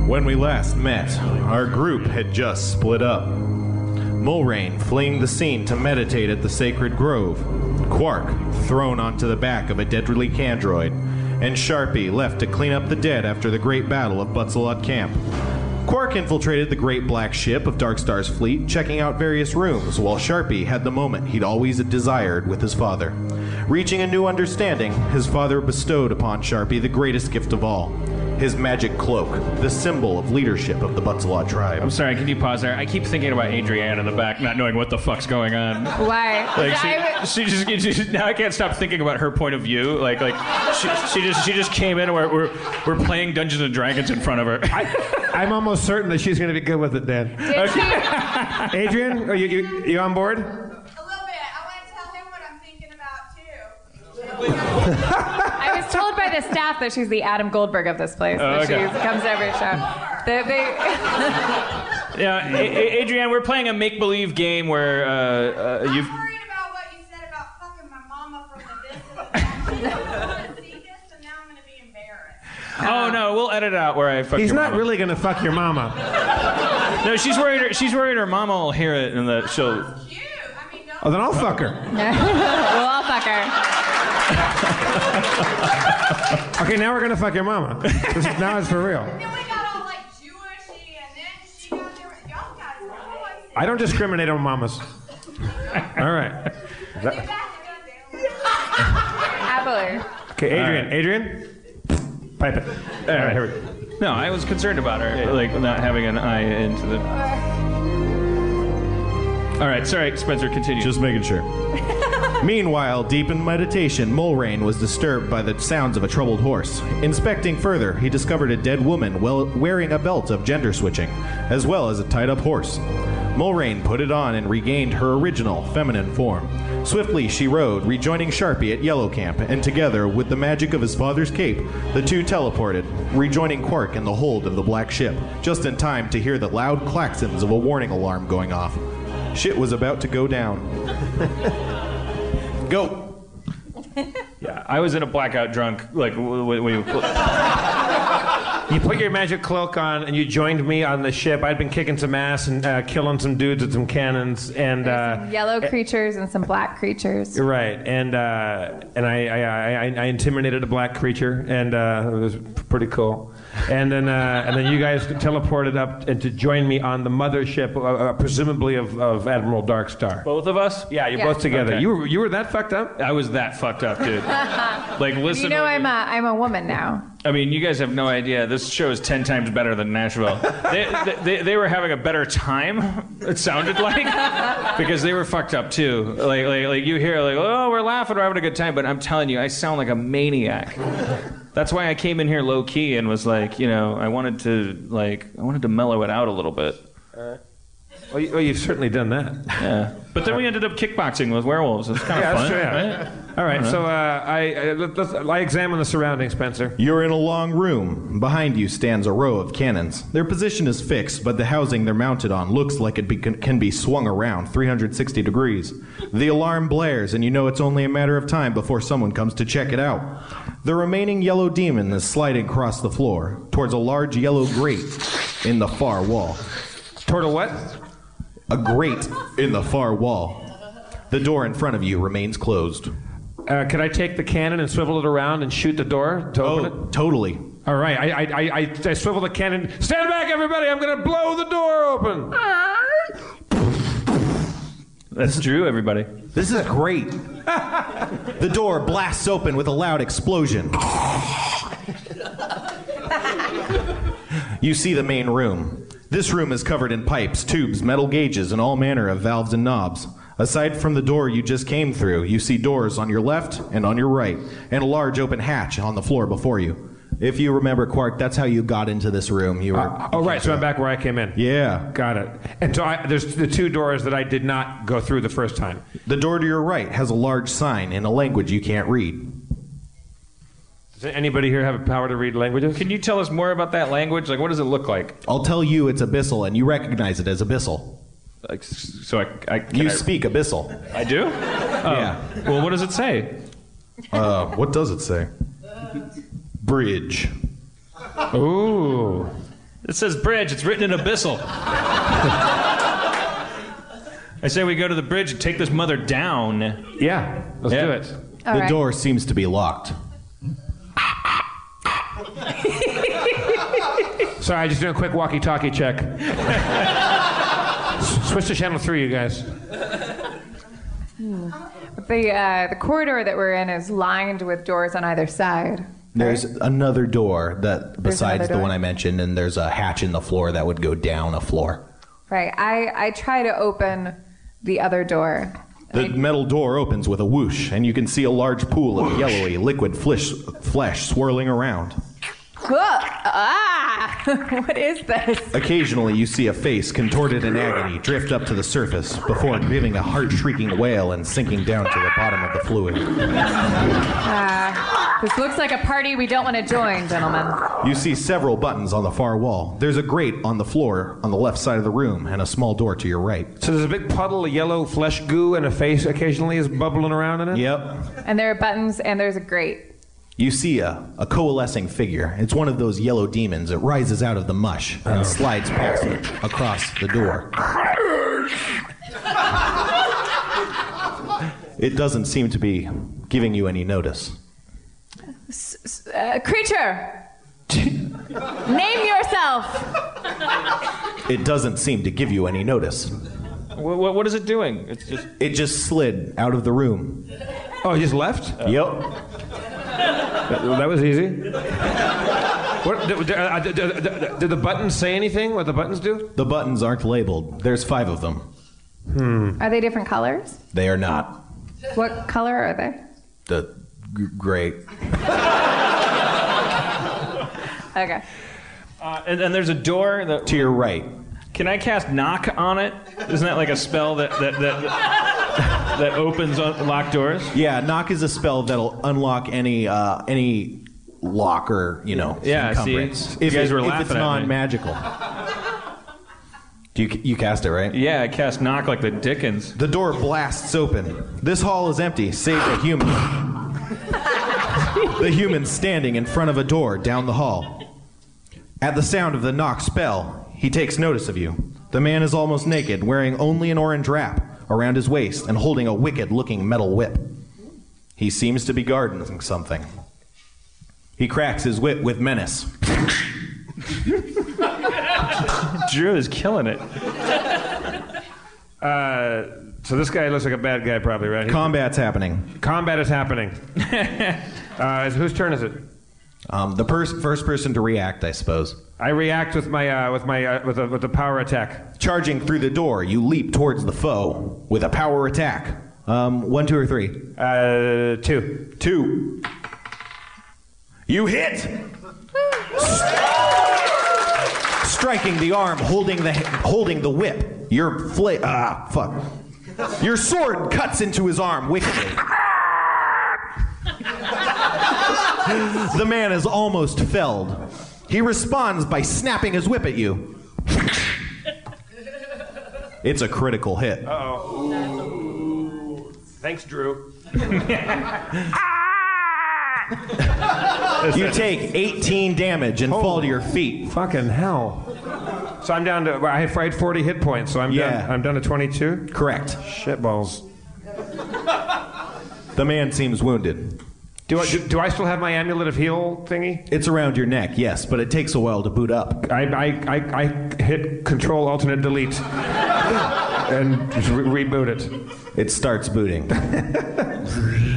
When we last met, our group had just split up. Mulrain fleeing the scene to meditate at the sacred grove, Quark thrown onto the back of a deadly candroid, and Sharpie left to clean up the dead after the great battle of Butzelot Camp. Quark infiltrated the great black ship of Darkstar's fleet, checking out various rooms, while Sharpie had the moment he'd always desired with his father. Reaching a new understanding, his father bestowed upon Sharpie the greatest gift of all his magic cloak, the symbol of leadership of the Butzelot tribe. I'm sorry, can you pause there? I keep thinking about Adrienne in the back, not knowing what the fuck's going on. Why? Like I she, she just, she just now I can't stop thinking about her point of view. Like like she, she just she just came in and we're, we're we're playing Dungeons and Dragons in front of her. I'm almost certain that she's going to be good with it, Dan. Adrian, are you, you, you on board? A little bit. I want to tell him what I'm thinking about by the staff that she's the Adam Goldberg of this place. Oh, that okay. she comes to every show. They, they, yeah, A- A- Adrienne, we're playing a make believe game where uh, uh, you've. Been worried about what you said about fucking my mama from my business and seek and now I'm gonna be embarrassed. Oh no, we'll edit out where I fuck He's your not mama. really going to fuck your mama. No, she's worried. Her, she's worried her mama will hear it and that she'll. Oh, then I'll fuck her. we'll all fuck her. Okay, now we're going to fuck your mama. This is, now it's for real. I don't discriminate on mamas. All right. That- Happily. okay, Adrian. Adrian, pipe it. All right, here we go. No, I was concerned about her, like not having an eye into the. All right, sorry, Spencer. Continue. Just making sure. Meanwhile, deep in meditation, Mulrain was disturbed by the sounds of a troubled horse. Inspecting further, he discovered a dead woman well, wearing a belt of gender switching, as well as a tied up horse. Mulrain put it on and regained her original feminine form. Swiftly she rode, rejoining Sharpie at Yellow Camp, and together, with the magic of his father's cape, the two teleported, rejoining Quark in the hold of the black ship, just in time to hear the loud claxons of a warning alarm going off. Shit was about to go down. Go. Yeah, I was in a blackout drunk. Like w- w- when you. You put your magic cloak on and you joined me on the ship. I'd been kicking some ass and uh, killing some dudes with some cannons. And uh, Yellow creatures and some black creatures. You're right, and uh, and I, I, I, I intimidated a black creature, and uh, it was pretty cool. And then uh, and then you guys teleported up and to join me on the mothership, uh, uh, presumably of, of Admiral Darkstar. Both of us? Yeah, you're Yeah. both together. Okay. You were you were that fucked up? I was that fucked up, dude. Like, listen. you know I'm a, I'm a woman now. I mean, you guys have no idea. This show is ten times better than Nashville. They, they, they, they were having a better time. It sounded like because they were fucked up too. Like, like, like you hear like, oh, we're laughing, we're having a good time, but I'm telling you, I sound like a maniac. That's why I came in here low key and was like, you know, I wanted to like, I wanted to mellow it out a little bit. Well, you, well, you've certainly done that. Yeah. But then we ended up kickboxing with werewolves. It's kind of Yeah, fun, that's true. yeah. right? All right, Uh-huh. so uh, I, I, let- let's, I examine the surroundings, Spencer. You're in a long room. Behind you stands a row of cannons. Their position is fixed, but the housing they're mounted on looks like it be, can be swung around 360 degrees. The alarm blares, and you know it's only a matter of time before someone comes to check it out. The remaining yellow demon is sliding across the floor towards a large yellow grate in the far wall. Toward a what? A grate in the far wall. The door in front of you remains closed. Uh, could I take the cannon and swivel it around and shoot the door to open Oh, it? totally. All right, I, I, I, I, I swivel the cannon. Stand back, everybody! I'm going to blow the door open. That's true, everybody. This is great. the door blasts open with a loud explosion. You see the main room. This room is covered in pipes, tubes, metal gauges, and all manner of valves and knobs. Aside from the door you just came through, you see doors on your left and on your right, and a large open hatch on the floor before you. If you remember, Quark, that's how you got into this room. You were. Uh, oh, right, so I'm back where I came in. Yeah. Got it. And so I, there's the two doors that I did not go through the first time. The door to your right has a large sign in a language you can't read. Does anybody here have a power to read languages? Can you tell us more about that language? Like, what does it look like? I'll tell you it's abyssal, and you recognize it as abyssal. Like, so I, I can You I- speak abyssal. I do. Yeah. Well, what does it say? Uh, what does it say? Bridge. Ooh. It says bridge. It's written in abyssal. I say we go to the bridge and take this mother down. Yeah, let's Yeah. do it. All the right. door seems to be locked. Sorry, I just doing a quick walkie-talkie check. Switch to channel three, you guys. The uh, the corridor that we're in is lined with doors on either side. There's another door that besides another the one I mentioned, and there's a hatch in the floor that would go down a floor. Right. I I try to open the other door. The metal door opens with a whoosh, and you can see a large pool of yellowy liquid flesh, flesh swirling around. Ugh, ah! what is this? Occasionally, you see a face contorted in agony drift up to the surface before giving a heart-shrieking wail and sinking down to the bottom of the fluid. Uh, this looks like a party we don't want to join, gentlemen. You see several buttons on the far wall. There's a grate on the floor on the left side of the room, and a small door to your right. So there's a big puddle of yellow flesh goo, and a face occasionally is bubbling around in it. Yep. And there are buttons, and there's a grate. You see a, a coalescing figure. It's one of those yellow demons. It rises out of the mush and slides past it across the door. It doesn't seem to be giving you any notice. S- s- uh, creature, name yourself. It doesn't seem to give you any notice. What, what, what is it doing? It's just. It just slid out of the room. Oh, he just left? Yep. That, that was easy. What, did, uh, did- did- did the buttons say anything? What the buttons do? The buttons aren't labeled. There's five of them. Hmm. Are they different colors? They are not. What color are they? The g- great. Okay. Uh, and, and there's a door that. To your right. Can I cast knock on it? Isn't that like a spell that that that, that opens un- locked doors? Yeah, knock is a spell that'll unlock any uh, any lock or you know Yeah, see? encumbrance. You if guys it- were if laughing it's at me. non-magical. Do you you cast it right? Yeah, I cast knock like the Dickens. The door blasts open. This hall is empty, save the human. the human standing in front of a door down the hall. At the sound of the knock spell, he takes notice of you. The man is almost naked, wearing only an orange wrap around his waist and holding a wicked looking metal whip. He seems to be guarding something. He cracks his whip with menace. Drew is killing it. Uh, so this guy looks like a bad guy, probably, right? Combat's happening. Combat is happening. uh, whose turn is it? Um, the pers- first person to react, I suppose. I react with my uh, with my uh, with a with a power attack. Charging through the door, you leap towards the foe with a power attack. Um, one, two, or three? Uh, two. Two. You hit! Striking the arm, holding the holding the whip. Your fla- ah fuck. Your sword cuts into his arm wickedly. the man is almost felled. He responds by snapping his whip at you. It's a critical hit. oh. Thanks, Drew. You take 18 damage and fall to your feet. Fucking hell. So I'm down to. I had I 40 hit points, so I'm Yeah. down. I'm down to 22. Correct. Shitballs. The man seems wounded. Do I, do, do I still have my amulet of heal thingy? It's around your neck, yes, but it takes a while to boot up. I, I, I, I hit Control Alternate Delete and re- reboot it. It starts booting.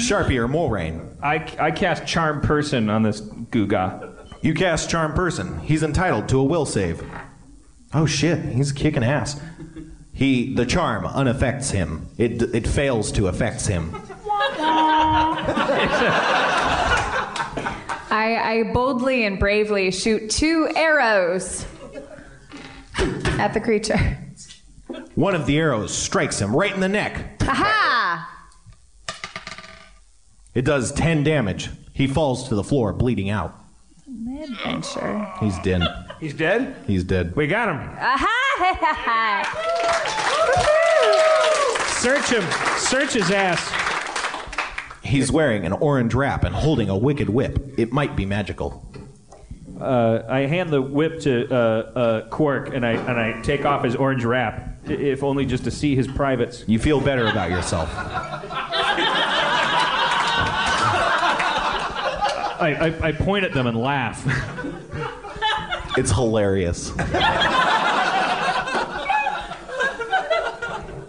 Sharpie or Mulrain. I, I cast charm person on this Guga. You cast Charm Person. He's entitled to a will save. Oh shit, he's kicking ass. He the charm unaffects him. It it fails to affect him. I, I boldly and bravely shoot two arrows at the creature. One of the arrows strikes him right in the neck. Aha! It does 10 damage. He falls to the floor, bleeding out. Adventure. He's dead. He's dead? He's dead. We got him. Aha! Search him. Search his ass. He's wearing an orange wrap and holding a wicked whip. It might be magical. Uh, I hand the whip to uh, uh, Quark and I and I take off his orange wrap, i- if only just to see his privates. You feel better about yourself. I, I, I point at them and laugh. It's hilarious.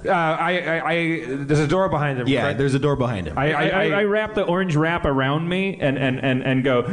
Uh, I, I, I, there's a door behind him. Yeah, correct? there's a door behind him. I, I, I, I, I wrap the orange wrap around me and, and, and, and go, "Eh,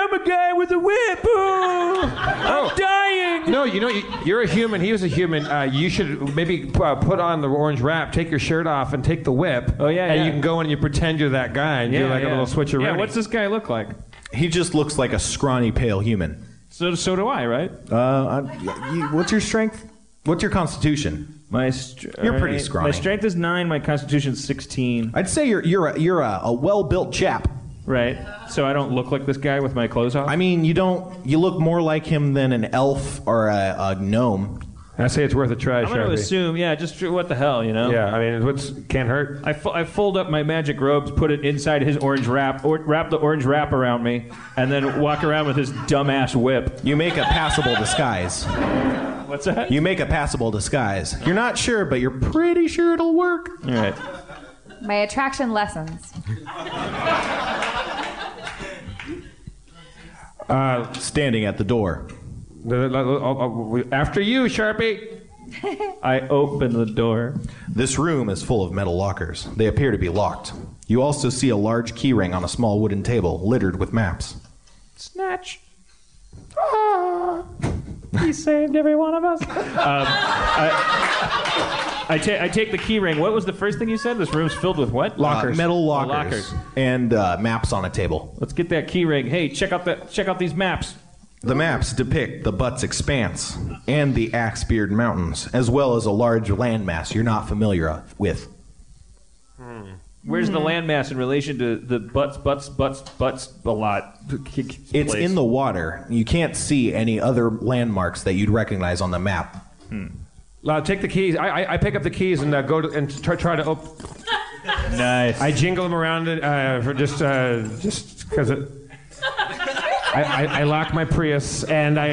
I'm a guy with a whip. Oh, I'm dying. No, you know, you- you're a human. He was a human. Uh, you should maybe uh, put on the orange wrap, take your shirt off, and take the whip. Oh yeah, and yeah. you can go in and you pretend you're that guy and do like a little switcheroo. Yeah, what's this guy look like? He just looks like a scrawny, pale human. So, so do I, right? Uh, I, you, what's your strength? What's your constitution? My str- You're pretty alright, scrawny. My strength is nine. My constitution's sixteen. I'd say you're you're a, you're a, a well built chap. Right. So I don't look like this guy with my clothes off. I mean, you don't. You look more like him than an elf or a, a gnome. I say it's worth a try, I'm going to Sharpie. assume, yeah, just what the hell, you know? Yeah, I mean, what's can't hurt. I, fo- I fold up my magic robes, put it inside his orange wrap, or wrap the orange wrap around me, and then walk around with his dumbass whip. You make a passable disguise. What's that? You make a passable disguise. You're not sure, but you're pretty sure it'll work. All right. My attraction lessons. Uh, Standing at the door. After you, Sharpie. I open the door. This room is full of metal lockers. They appear to be locked. You also see a large keyring on a small wooden table littered with maps. Snatch. Ah, he saved every one of us. Um, I, I, ta- I take the key ring. What was the first thing you said? This room's filled with what? Uh, metal Oh, lockers. lockers. And uh, maps on a table. Let's get that key ring. Hey, check out the check out these maps. The maps depict the Butts Expanse and the Axebeard Mountains, as well as a large landmass you're not familiar with. Where's the landmass in relation to the butts, butts, butts, butts a lot? It's in the water. You can't see any other landmarks that you'd recognize on the map. Uh, take the keys. I, I, I pick up the keys and uh, go to, and try, try to open. Nice. I jingle them around it uh, for just uh, just because it. I, I, I lock my Prius and I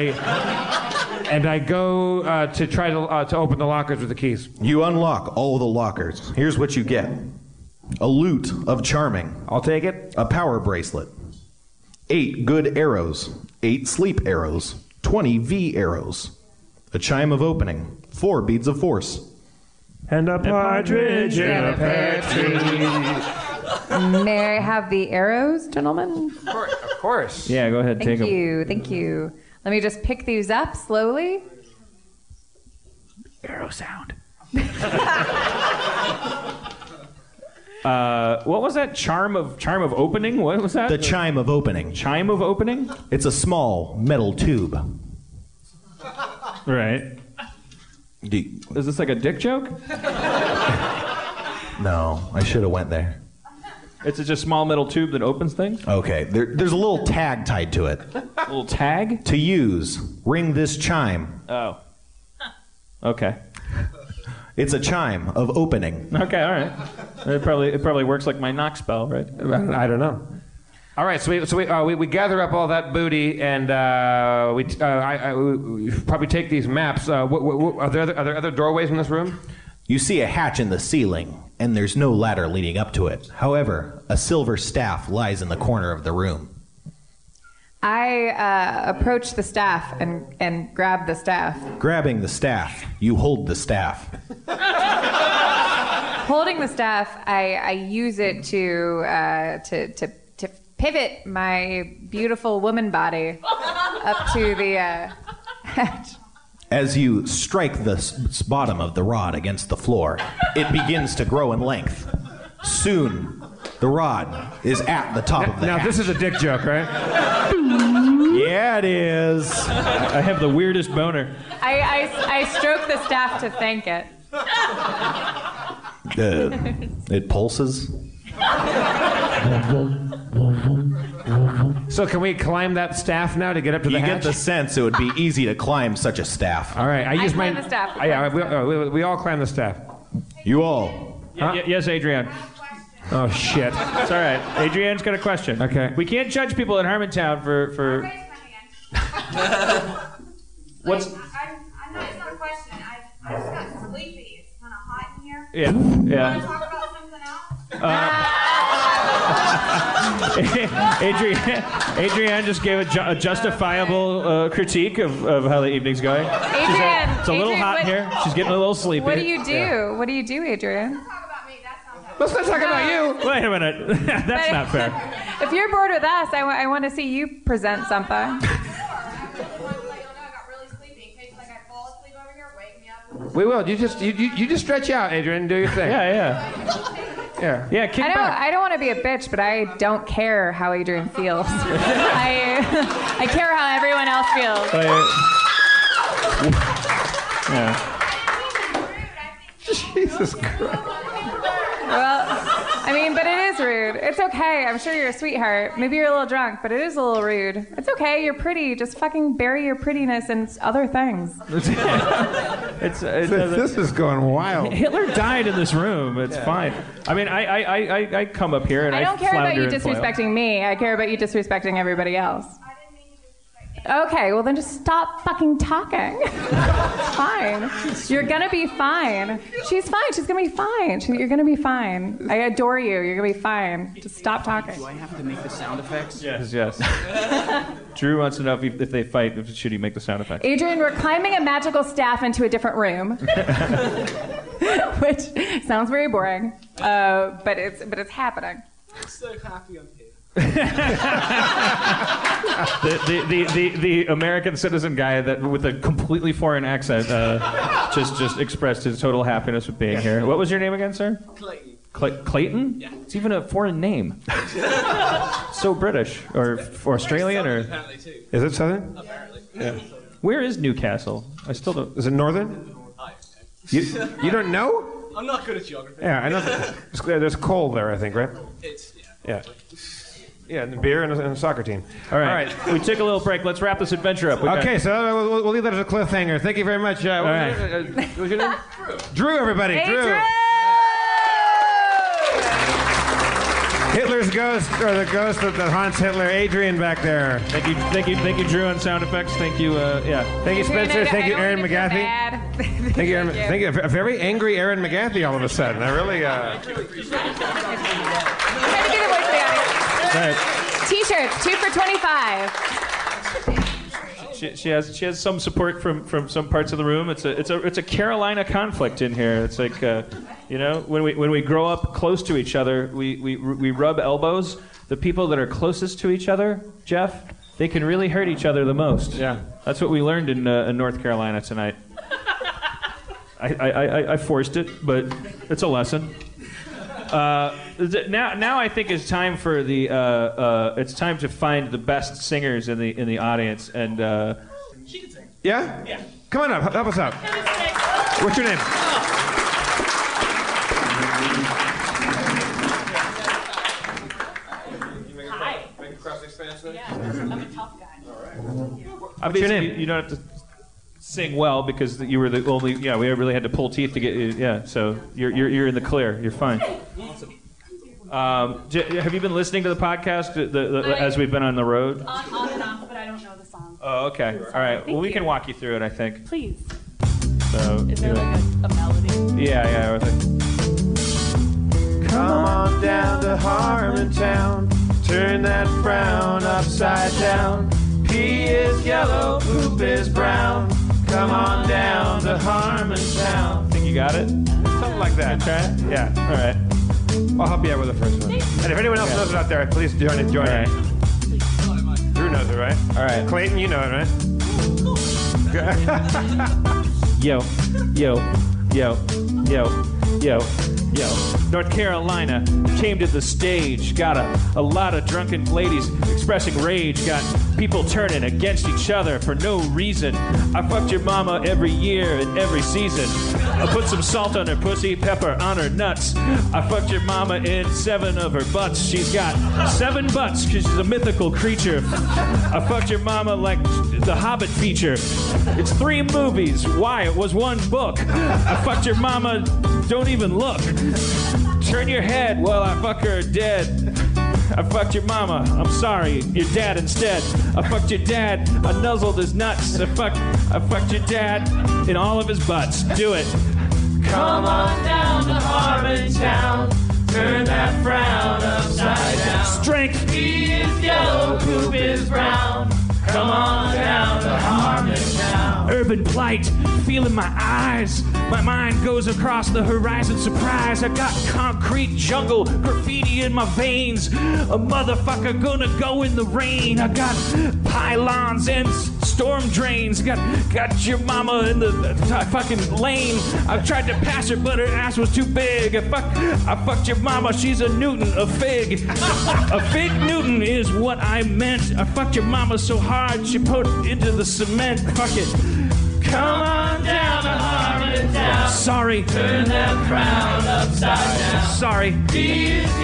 and I go uh, to try to uh, to open the lockers with the keys. You unlock all the lockers. Here's what you get a loot of charming. I'll take it. A power bracelet. Eight good arrows. Eight sleep arrows. Twenty V arrows. A chime of opening. Four beads of force. And a partridge in a pear tree. May I have the arrows, gentlemen? Of course. Of course. Yeah, go ahead, Thank take them. you. Thank you. Let me just pick these up slowly. Arrow sound. Uh, what was that charm of charm of opening? What was that? The chime of opening. Chime of opening. It's a small metal tube. Right. Is this like a dick joke? No, I should have went there. It's just a small metal tube that opens things. Okay, there, there's a little tag tied to it. A little tag. To use, ring this chime. Oh. Okay. It's a chime of opening. Okay. All right. It probably it probably works like my knock spell, right? I don't know. All right, so we so we, uh, we, we gather up all that booty and uh, we, uh, I, I, we we probably take these maps. Uh, what, what, what- are there other, are there other doorways in this room? You see a hatch in the ceiling, and there's no ladder leading up to it. However, a silver staff lies in the corner of the room. I uh, approach the staff and, and grab the staff. Grabbing the staff, you hold the staff. Holding the staff, I, I use it to, uh, to, to, to pivot my beautiful woman body up to the uh, hatch. As you strike the s- bottom of the rod against the floor, it begins to grow in length. Soon, the rod is at the top of the Now hatch. this is a dick joke, right? Yeah, it is. I have the weirdest boner. I, I, I stroke the staff to thank it. Uh, it pulses. So can we climb that staff now to get up to You the get hatch? the sense it would be easy to climb such a staff. All right, I I use my. climb the staff. Uh, yeah, we, uh, we, we all climb the staff. You all. Y- y- yes, Adrian. Oh shit! It's all right. Adrian's got a question. Okay. We can't judge people in Harmontown for for. What's I'm, I'm not, it's not a question. I, I just got sleepy. It's kind of hot in here. yeah yeah. Want to talk about something else? Adrienne, Adrienne just gave a, ju- a justifiable uh, critique of, of how the evening's going. She said, Adrienne, it's a little Adrienne, hot what- here. She's getting a little sleepy. What do you do? Yeah. What do you do, Adrian? Let's not talk about you. Wait a minute. That's But- not fair. If you're bored with us, I want to see you present something. We will. You just you, you, you just stretch out, Adrian, and do your thing. Yeah, yeah. Yeah. Yeah, kick I don't. back. I don't want to be a bitch, but I don't care how Adrian feels. I I care how everyone else feels. Oh, yeah. Jesus Christ. Well, I mean, but it is rude. It's okay. I'm sure you're a sweetheart. Maybe you're a little drunk, but it is a little rude. It's okay. You're pretty. Just fucking bury your prettiness in other things. It's, it doesn't- This is going wild. Hitler died in this room. It's Yeah. fine. I mean, I, I, I, I- I come up here and I, I don't care about you disrespecting me. I care about you disrespecting everybody else. Okay, well then just stop fucking talking. Fine. You're gonna be fine. She's fine. She's gonna be fine. She, you're gonna be fine. I adore you. You're gonna be fine. Just stop talking. Do I have to make the sound effects? Yes, yes. Drew wants to know if, if they fight, if, should he make the sound effect? Adrian, we're climbing a magical staff into a different room, which sounds very boring, uh, but it's but it's happening. So happy I'm here. The, the, the, the, the American citizen guy that with a completely foreign accent uh, just just expressed his total happiness with being here. What was your name again, sir? Clayton. Cla- Clayton? Yeah. It's even a foreign name. so British or, or Australian or Apparently too. Is it southern? Apparently. Yeah. where is Newcastle? I still don't. Is it northern? You, you don't know? I'm not good at geography. Yeah, I know. There's, there's coal there, I think, right? It's yeah. Yeah. Yeah, and beer and a, and a soccer team. All right. All right. We took a little break. Let's wrap this adventure up. We got- Okay, so uh, we'll, we'll leave that as a cliffhanger. Thank you very much. Uh, what, right. was your, uh, what was your name? Drew, everybody. Hey, Drew. Drew! Hitler's ghost, or the ghost that, that haunts Hitler, Adrian back there. Thank you, thank you, thank you, Drew, on sound effects. Thank you, uh, yeah. Thank you, Spencer. Thank you, Erin think you're McGathy. Thank you, Erin. Thank you. A very angry Erin McGathy all of a sudden. I really. Uh, Try to do the voice of the audience. T-shirts, two for twenty-five. She, she has she has some support from, from some parts of the room. It's a it's a it's a Carolina conflict in here. It's like uh, you know when we when we grow up close to each other, we, we we rub elbows. The people that are closest to each other, Jeff, they can really hurt each other the most. Yeah. that's what we learned in, uh, in North Carolina tonight. I, I, I, I forced it, but it's a lesson. Uh, th- now, now I think it's time for the. Uh, uh, it's time to find the best singers in the in the audience, and uh, She can sing. yeah? Yeah. Come on up. Help us out. What's your name? Hi. Make a cross expansion. Yeah, I'm a tough guy. obviously name? You, you don't have to sing well because you were the only. Yeah, we really had to pull teeth to get you. Yeah, so you're you're, you're in the clear. You're fine. Um, j- have you been listening to the podcast the, the, the, as we've been on the road? On, on and off, but I don't know the song. Oh, okay. All right. Thank Well, we you. can walk you through it. I think. Please. So. Is there like a, a melody? Yeah, yeah. I was like, Come on down to Harmontown. Turn that frown upside down. Pee is yellow, poop is brown. Come on down to Harmontown. think you got it. Something like that. Try it. Yeah. All right. I'll help you out with the first one. And if anyone else knows it out there, please join it. Join it. Drew knows it, right? All right. Clayton, you know it, right? Yo, yo, yo, yo, yo, yo. North Carolina came to the stage. Got a, a lot of drunken ladies expressing rage. Got people turning against each other for no reason. I fucked your mama every year and every season. I put some salt on her pussy, pepper on her nuts. I fucked your mama in seven of her butts. She's got seven butts because she's a mythical creature. I fucked your mama like the Hobbit feature. It's three movies. Why? It was one book. I fucked your mama. Don't even look. Turn your head while I fuck her dead. I fucked your mama. I'm sorry. Your dad instead. I fucked your dad. I nuzzled his nuts. I fucked. I fucked your dad in all of his butts. Do it. Come on down to Harmontown. Turn that frown upside down. Strength. He is yellow, poop is brown. Come on down to Harmontown. Urban plight, feeling my eyes. My mind goes across the horizon. Surprise, I got concrete jungle graffiti in my veins. A motherfucker gonna go in the rain. I got pylons and storm drains. Got got your mama in the uh, fucking lane. I tried to pass her, but her ass was too big. I fuck, I fucked your mama. She's a Newton, a fig. a fig Newton is what I meant. I fucked your mama so hard she put into the cement. Fuck it. Come on down to Harmontown. Sorry. Turn that frown upside down. Sorry.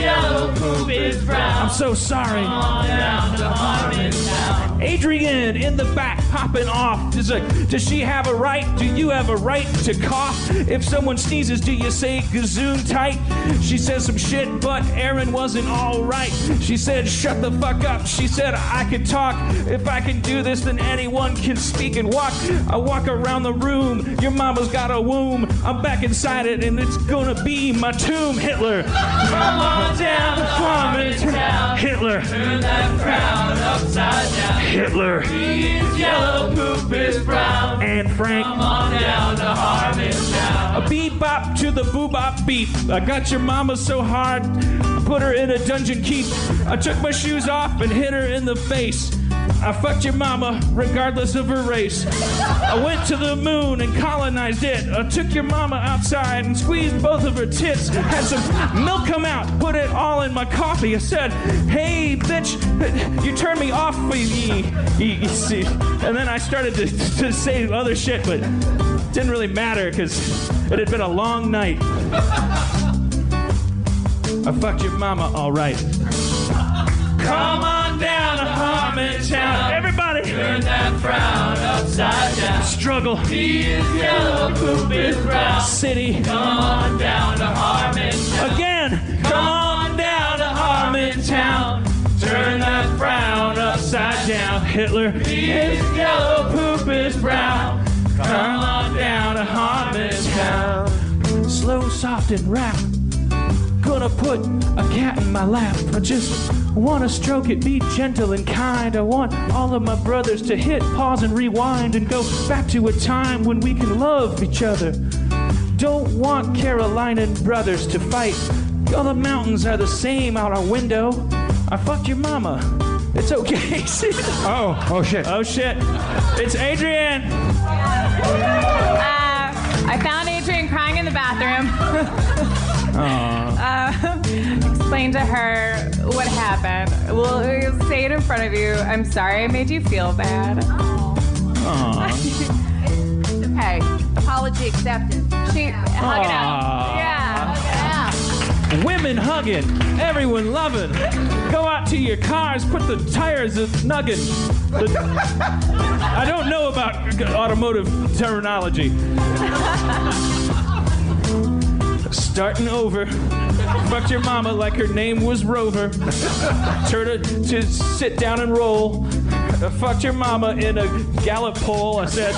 Yellow poop is brown. I'm so sorry. Come on down to Harmontown. Adrian in the back popping off. Is like, does she have a right? Do you have a right to cough? If someone sneezes, do you say gazoon tight? She says some shit, but Erin wasn't all right. She said, shut the fuck up. She said, I can talk. If I can do this, then anyone can speak and walk. I walk around the room. Your mama's got a womb. I'm back inside it, and it's gonna be my tomb. Hitler. Come on down to Harmontown. Hitler. Turn that frown upside down. Hitler. He's yellow, poop is brown. And Frank. Come on down to Harmontown. A bebop to the boobop beep. I got your mama so hard. I put her in a dungeon keep. I took my shoes off and hit her in the face. I fucked your mama, regardless of her race. I went to the moon and colonized it. I took your mama outside and squeezed both of her tits. Had some milk come out, put it all in my coffee. I said, "Hey, bitch, you turned me off." You, see. And then I started to, to say other shit, but didn't really matter because it had been a long night. I fucked your mama, all right. Come on down to Harmontown. Everybody. Turn that frown upside down. Struggle. He is yellow, poop is brown. City. Come on down to Harmontown. Again. Come on down to Harmontown. Turn that frown upside down. Hitler. He is yellow, poop is brown. Come on down to Harmontown. Slow, soft, and rap. Gonna put a cat in my lap. I just wanna stroke it, be gentle and kind. I want all of my brothers to hit pause and rewind and go back to a time when we can love each other. Don't want Carolinian brothers to fight. All the mountains are the same out our window. I fucked your mama. It's okay. oh, oh shit. Oh shit. It's Adrian. Uh, I found Adrian crying in the bathroom. Uh, explain to her what happened. We'll say it in front of you. I'm sorry I made you feel bad. Okay, apology accepted. She hug it out. Yeah. Women hugging, everyone loving. Go out to your cars, put the tires a nuggin. I don't know about automotive terminology. Starting over. Fucked your mama like her name was Rover. Told her to sit down and roll. I fucked your mama in a Gallup poll. I said,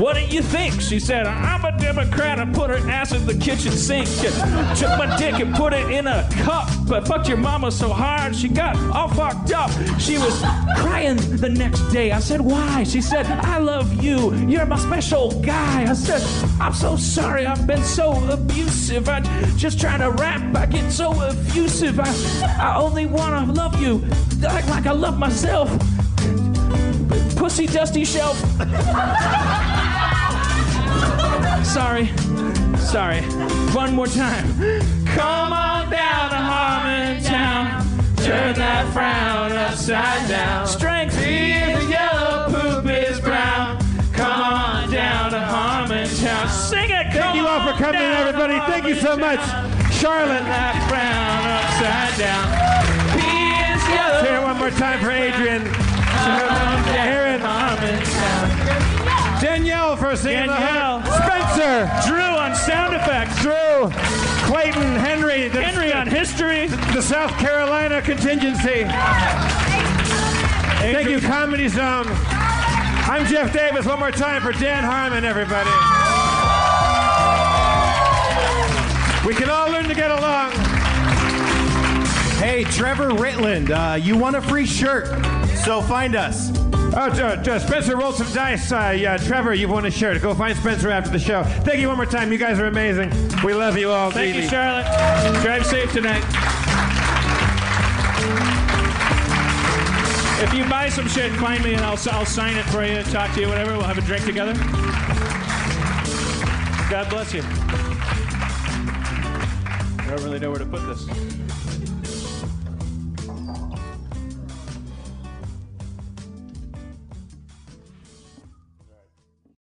what do you think? She said, I'm Democrat. I put her ass in the kitchen sink. Took my dick and put it in a cup. But fucked your mama so hard, she got all fucked up. She was crying the next day. I said, Why? She said, I love you. You're my special guy. I said, I'm so sorry. I've been so abusive. I just trying to rap. I get so effusive. I, I only want to love you like, like I love myself. Pussy dusty shelf. Sorry. Sorry. One more time. Come on down to Harmontown. Turn that frown upside down. Strength is yellow, poop is brown. Come on down to Harmontown. Sing it. Thank you all for coming, everybody. Thank you so much. Charlotte. that frown upside down. He is yellow. Say it one more time for Adrian. Aaron. Danielle for singing the Danielle. hook. Spencer. Drew on sound effects. Drew. Clayton. Henry. The, Henry on history. the South Carolina contingency. Thank you, Comedy Zone. I'm Jeff Davis. One more time for Dan Harmon, everybody. We can all learn to get along. Hey, Trevor Ritland, uh, you want a free shirt, so find us. Oh, uh, uh, Spencer rolled some dice. Uh, yeah, Trevor, you've won a shirt. Go find Spencer after the show. Thank you one more time. You guys are amazing. We love you all. Thank you. Charlotte. Drive safe tonight. If you buy some shit, find me and I'll, I'll sign it for you, talk to you, whatever. We'll have a drink together. God bless you. I don't really know where to put this.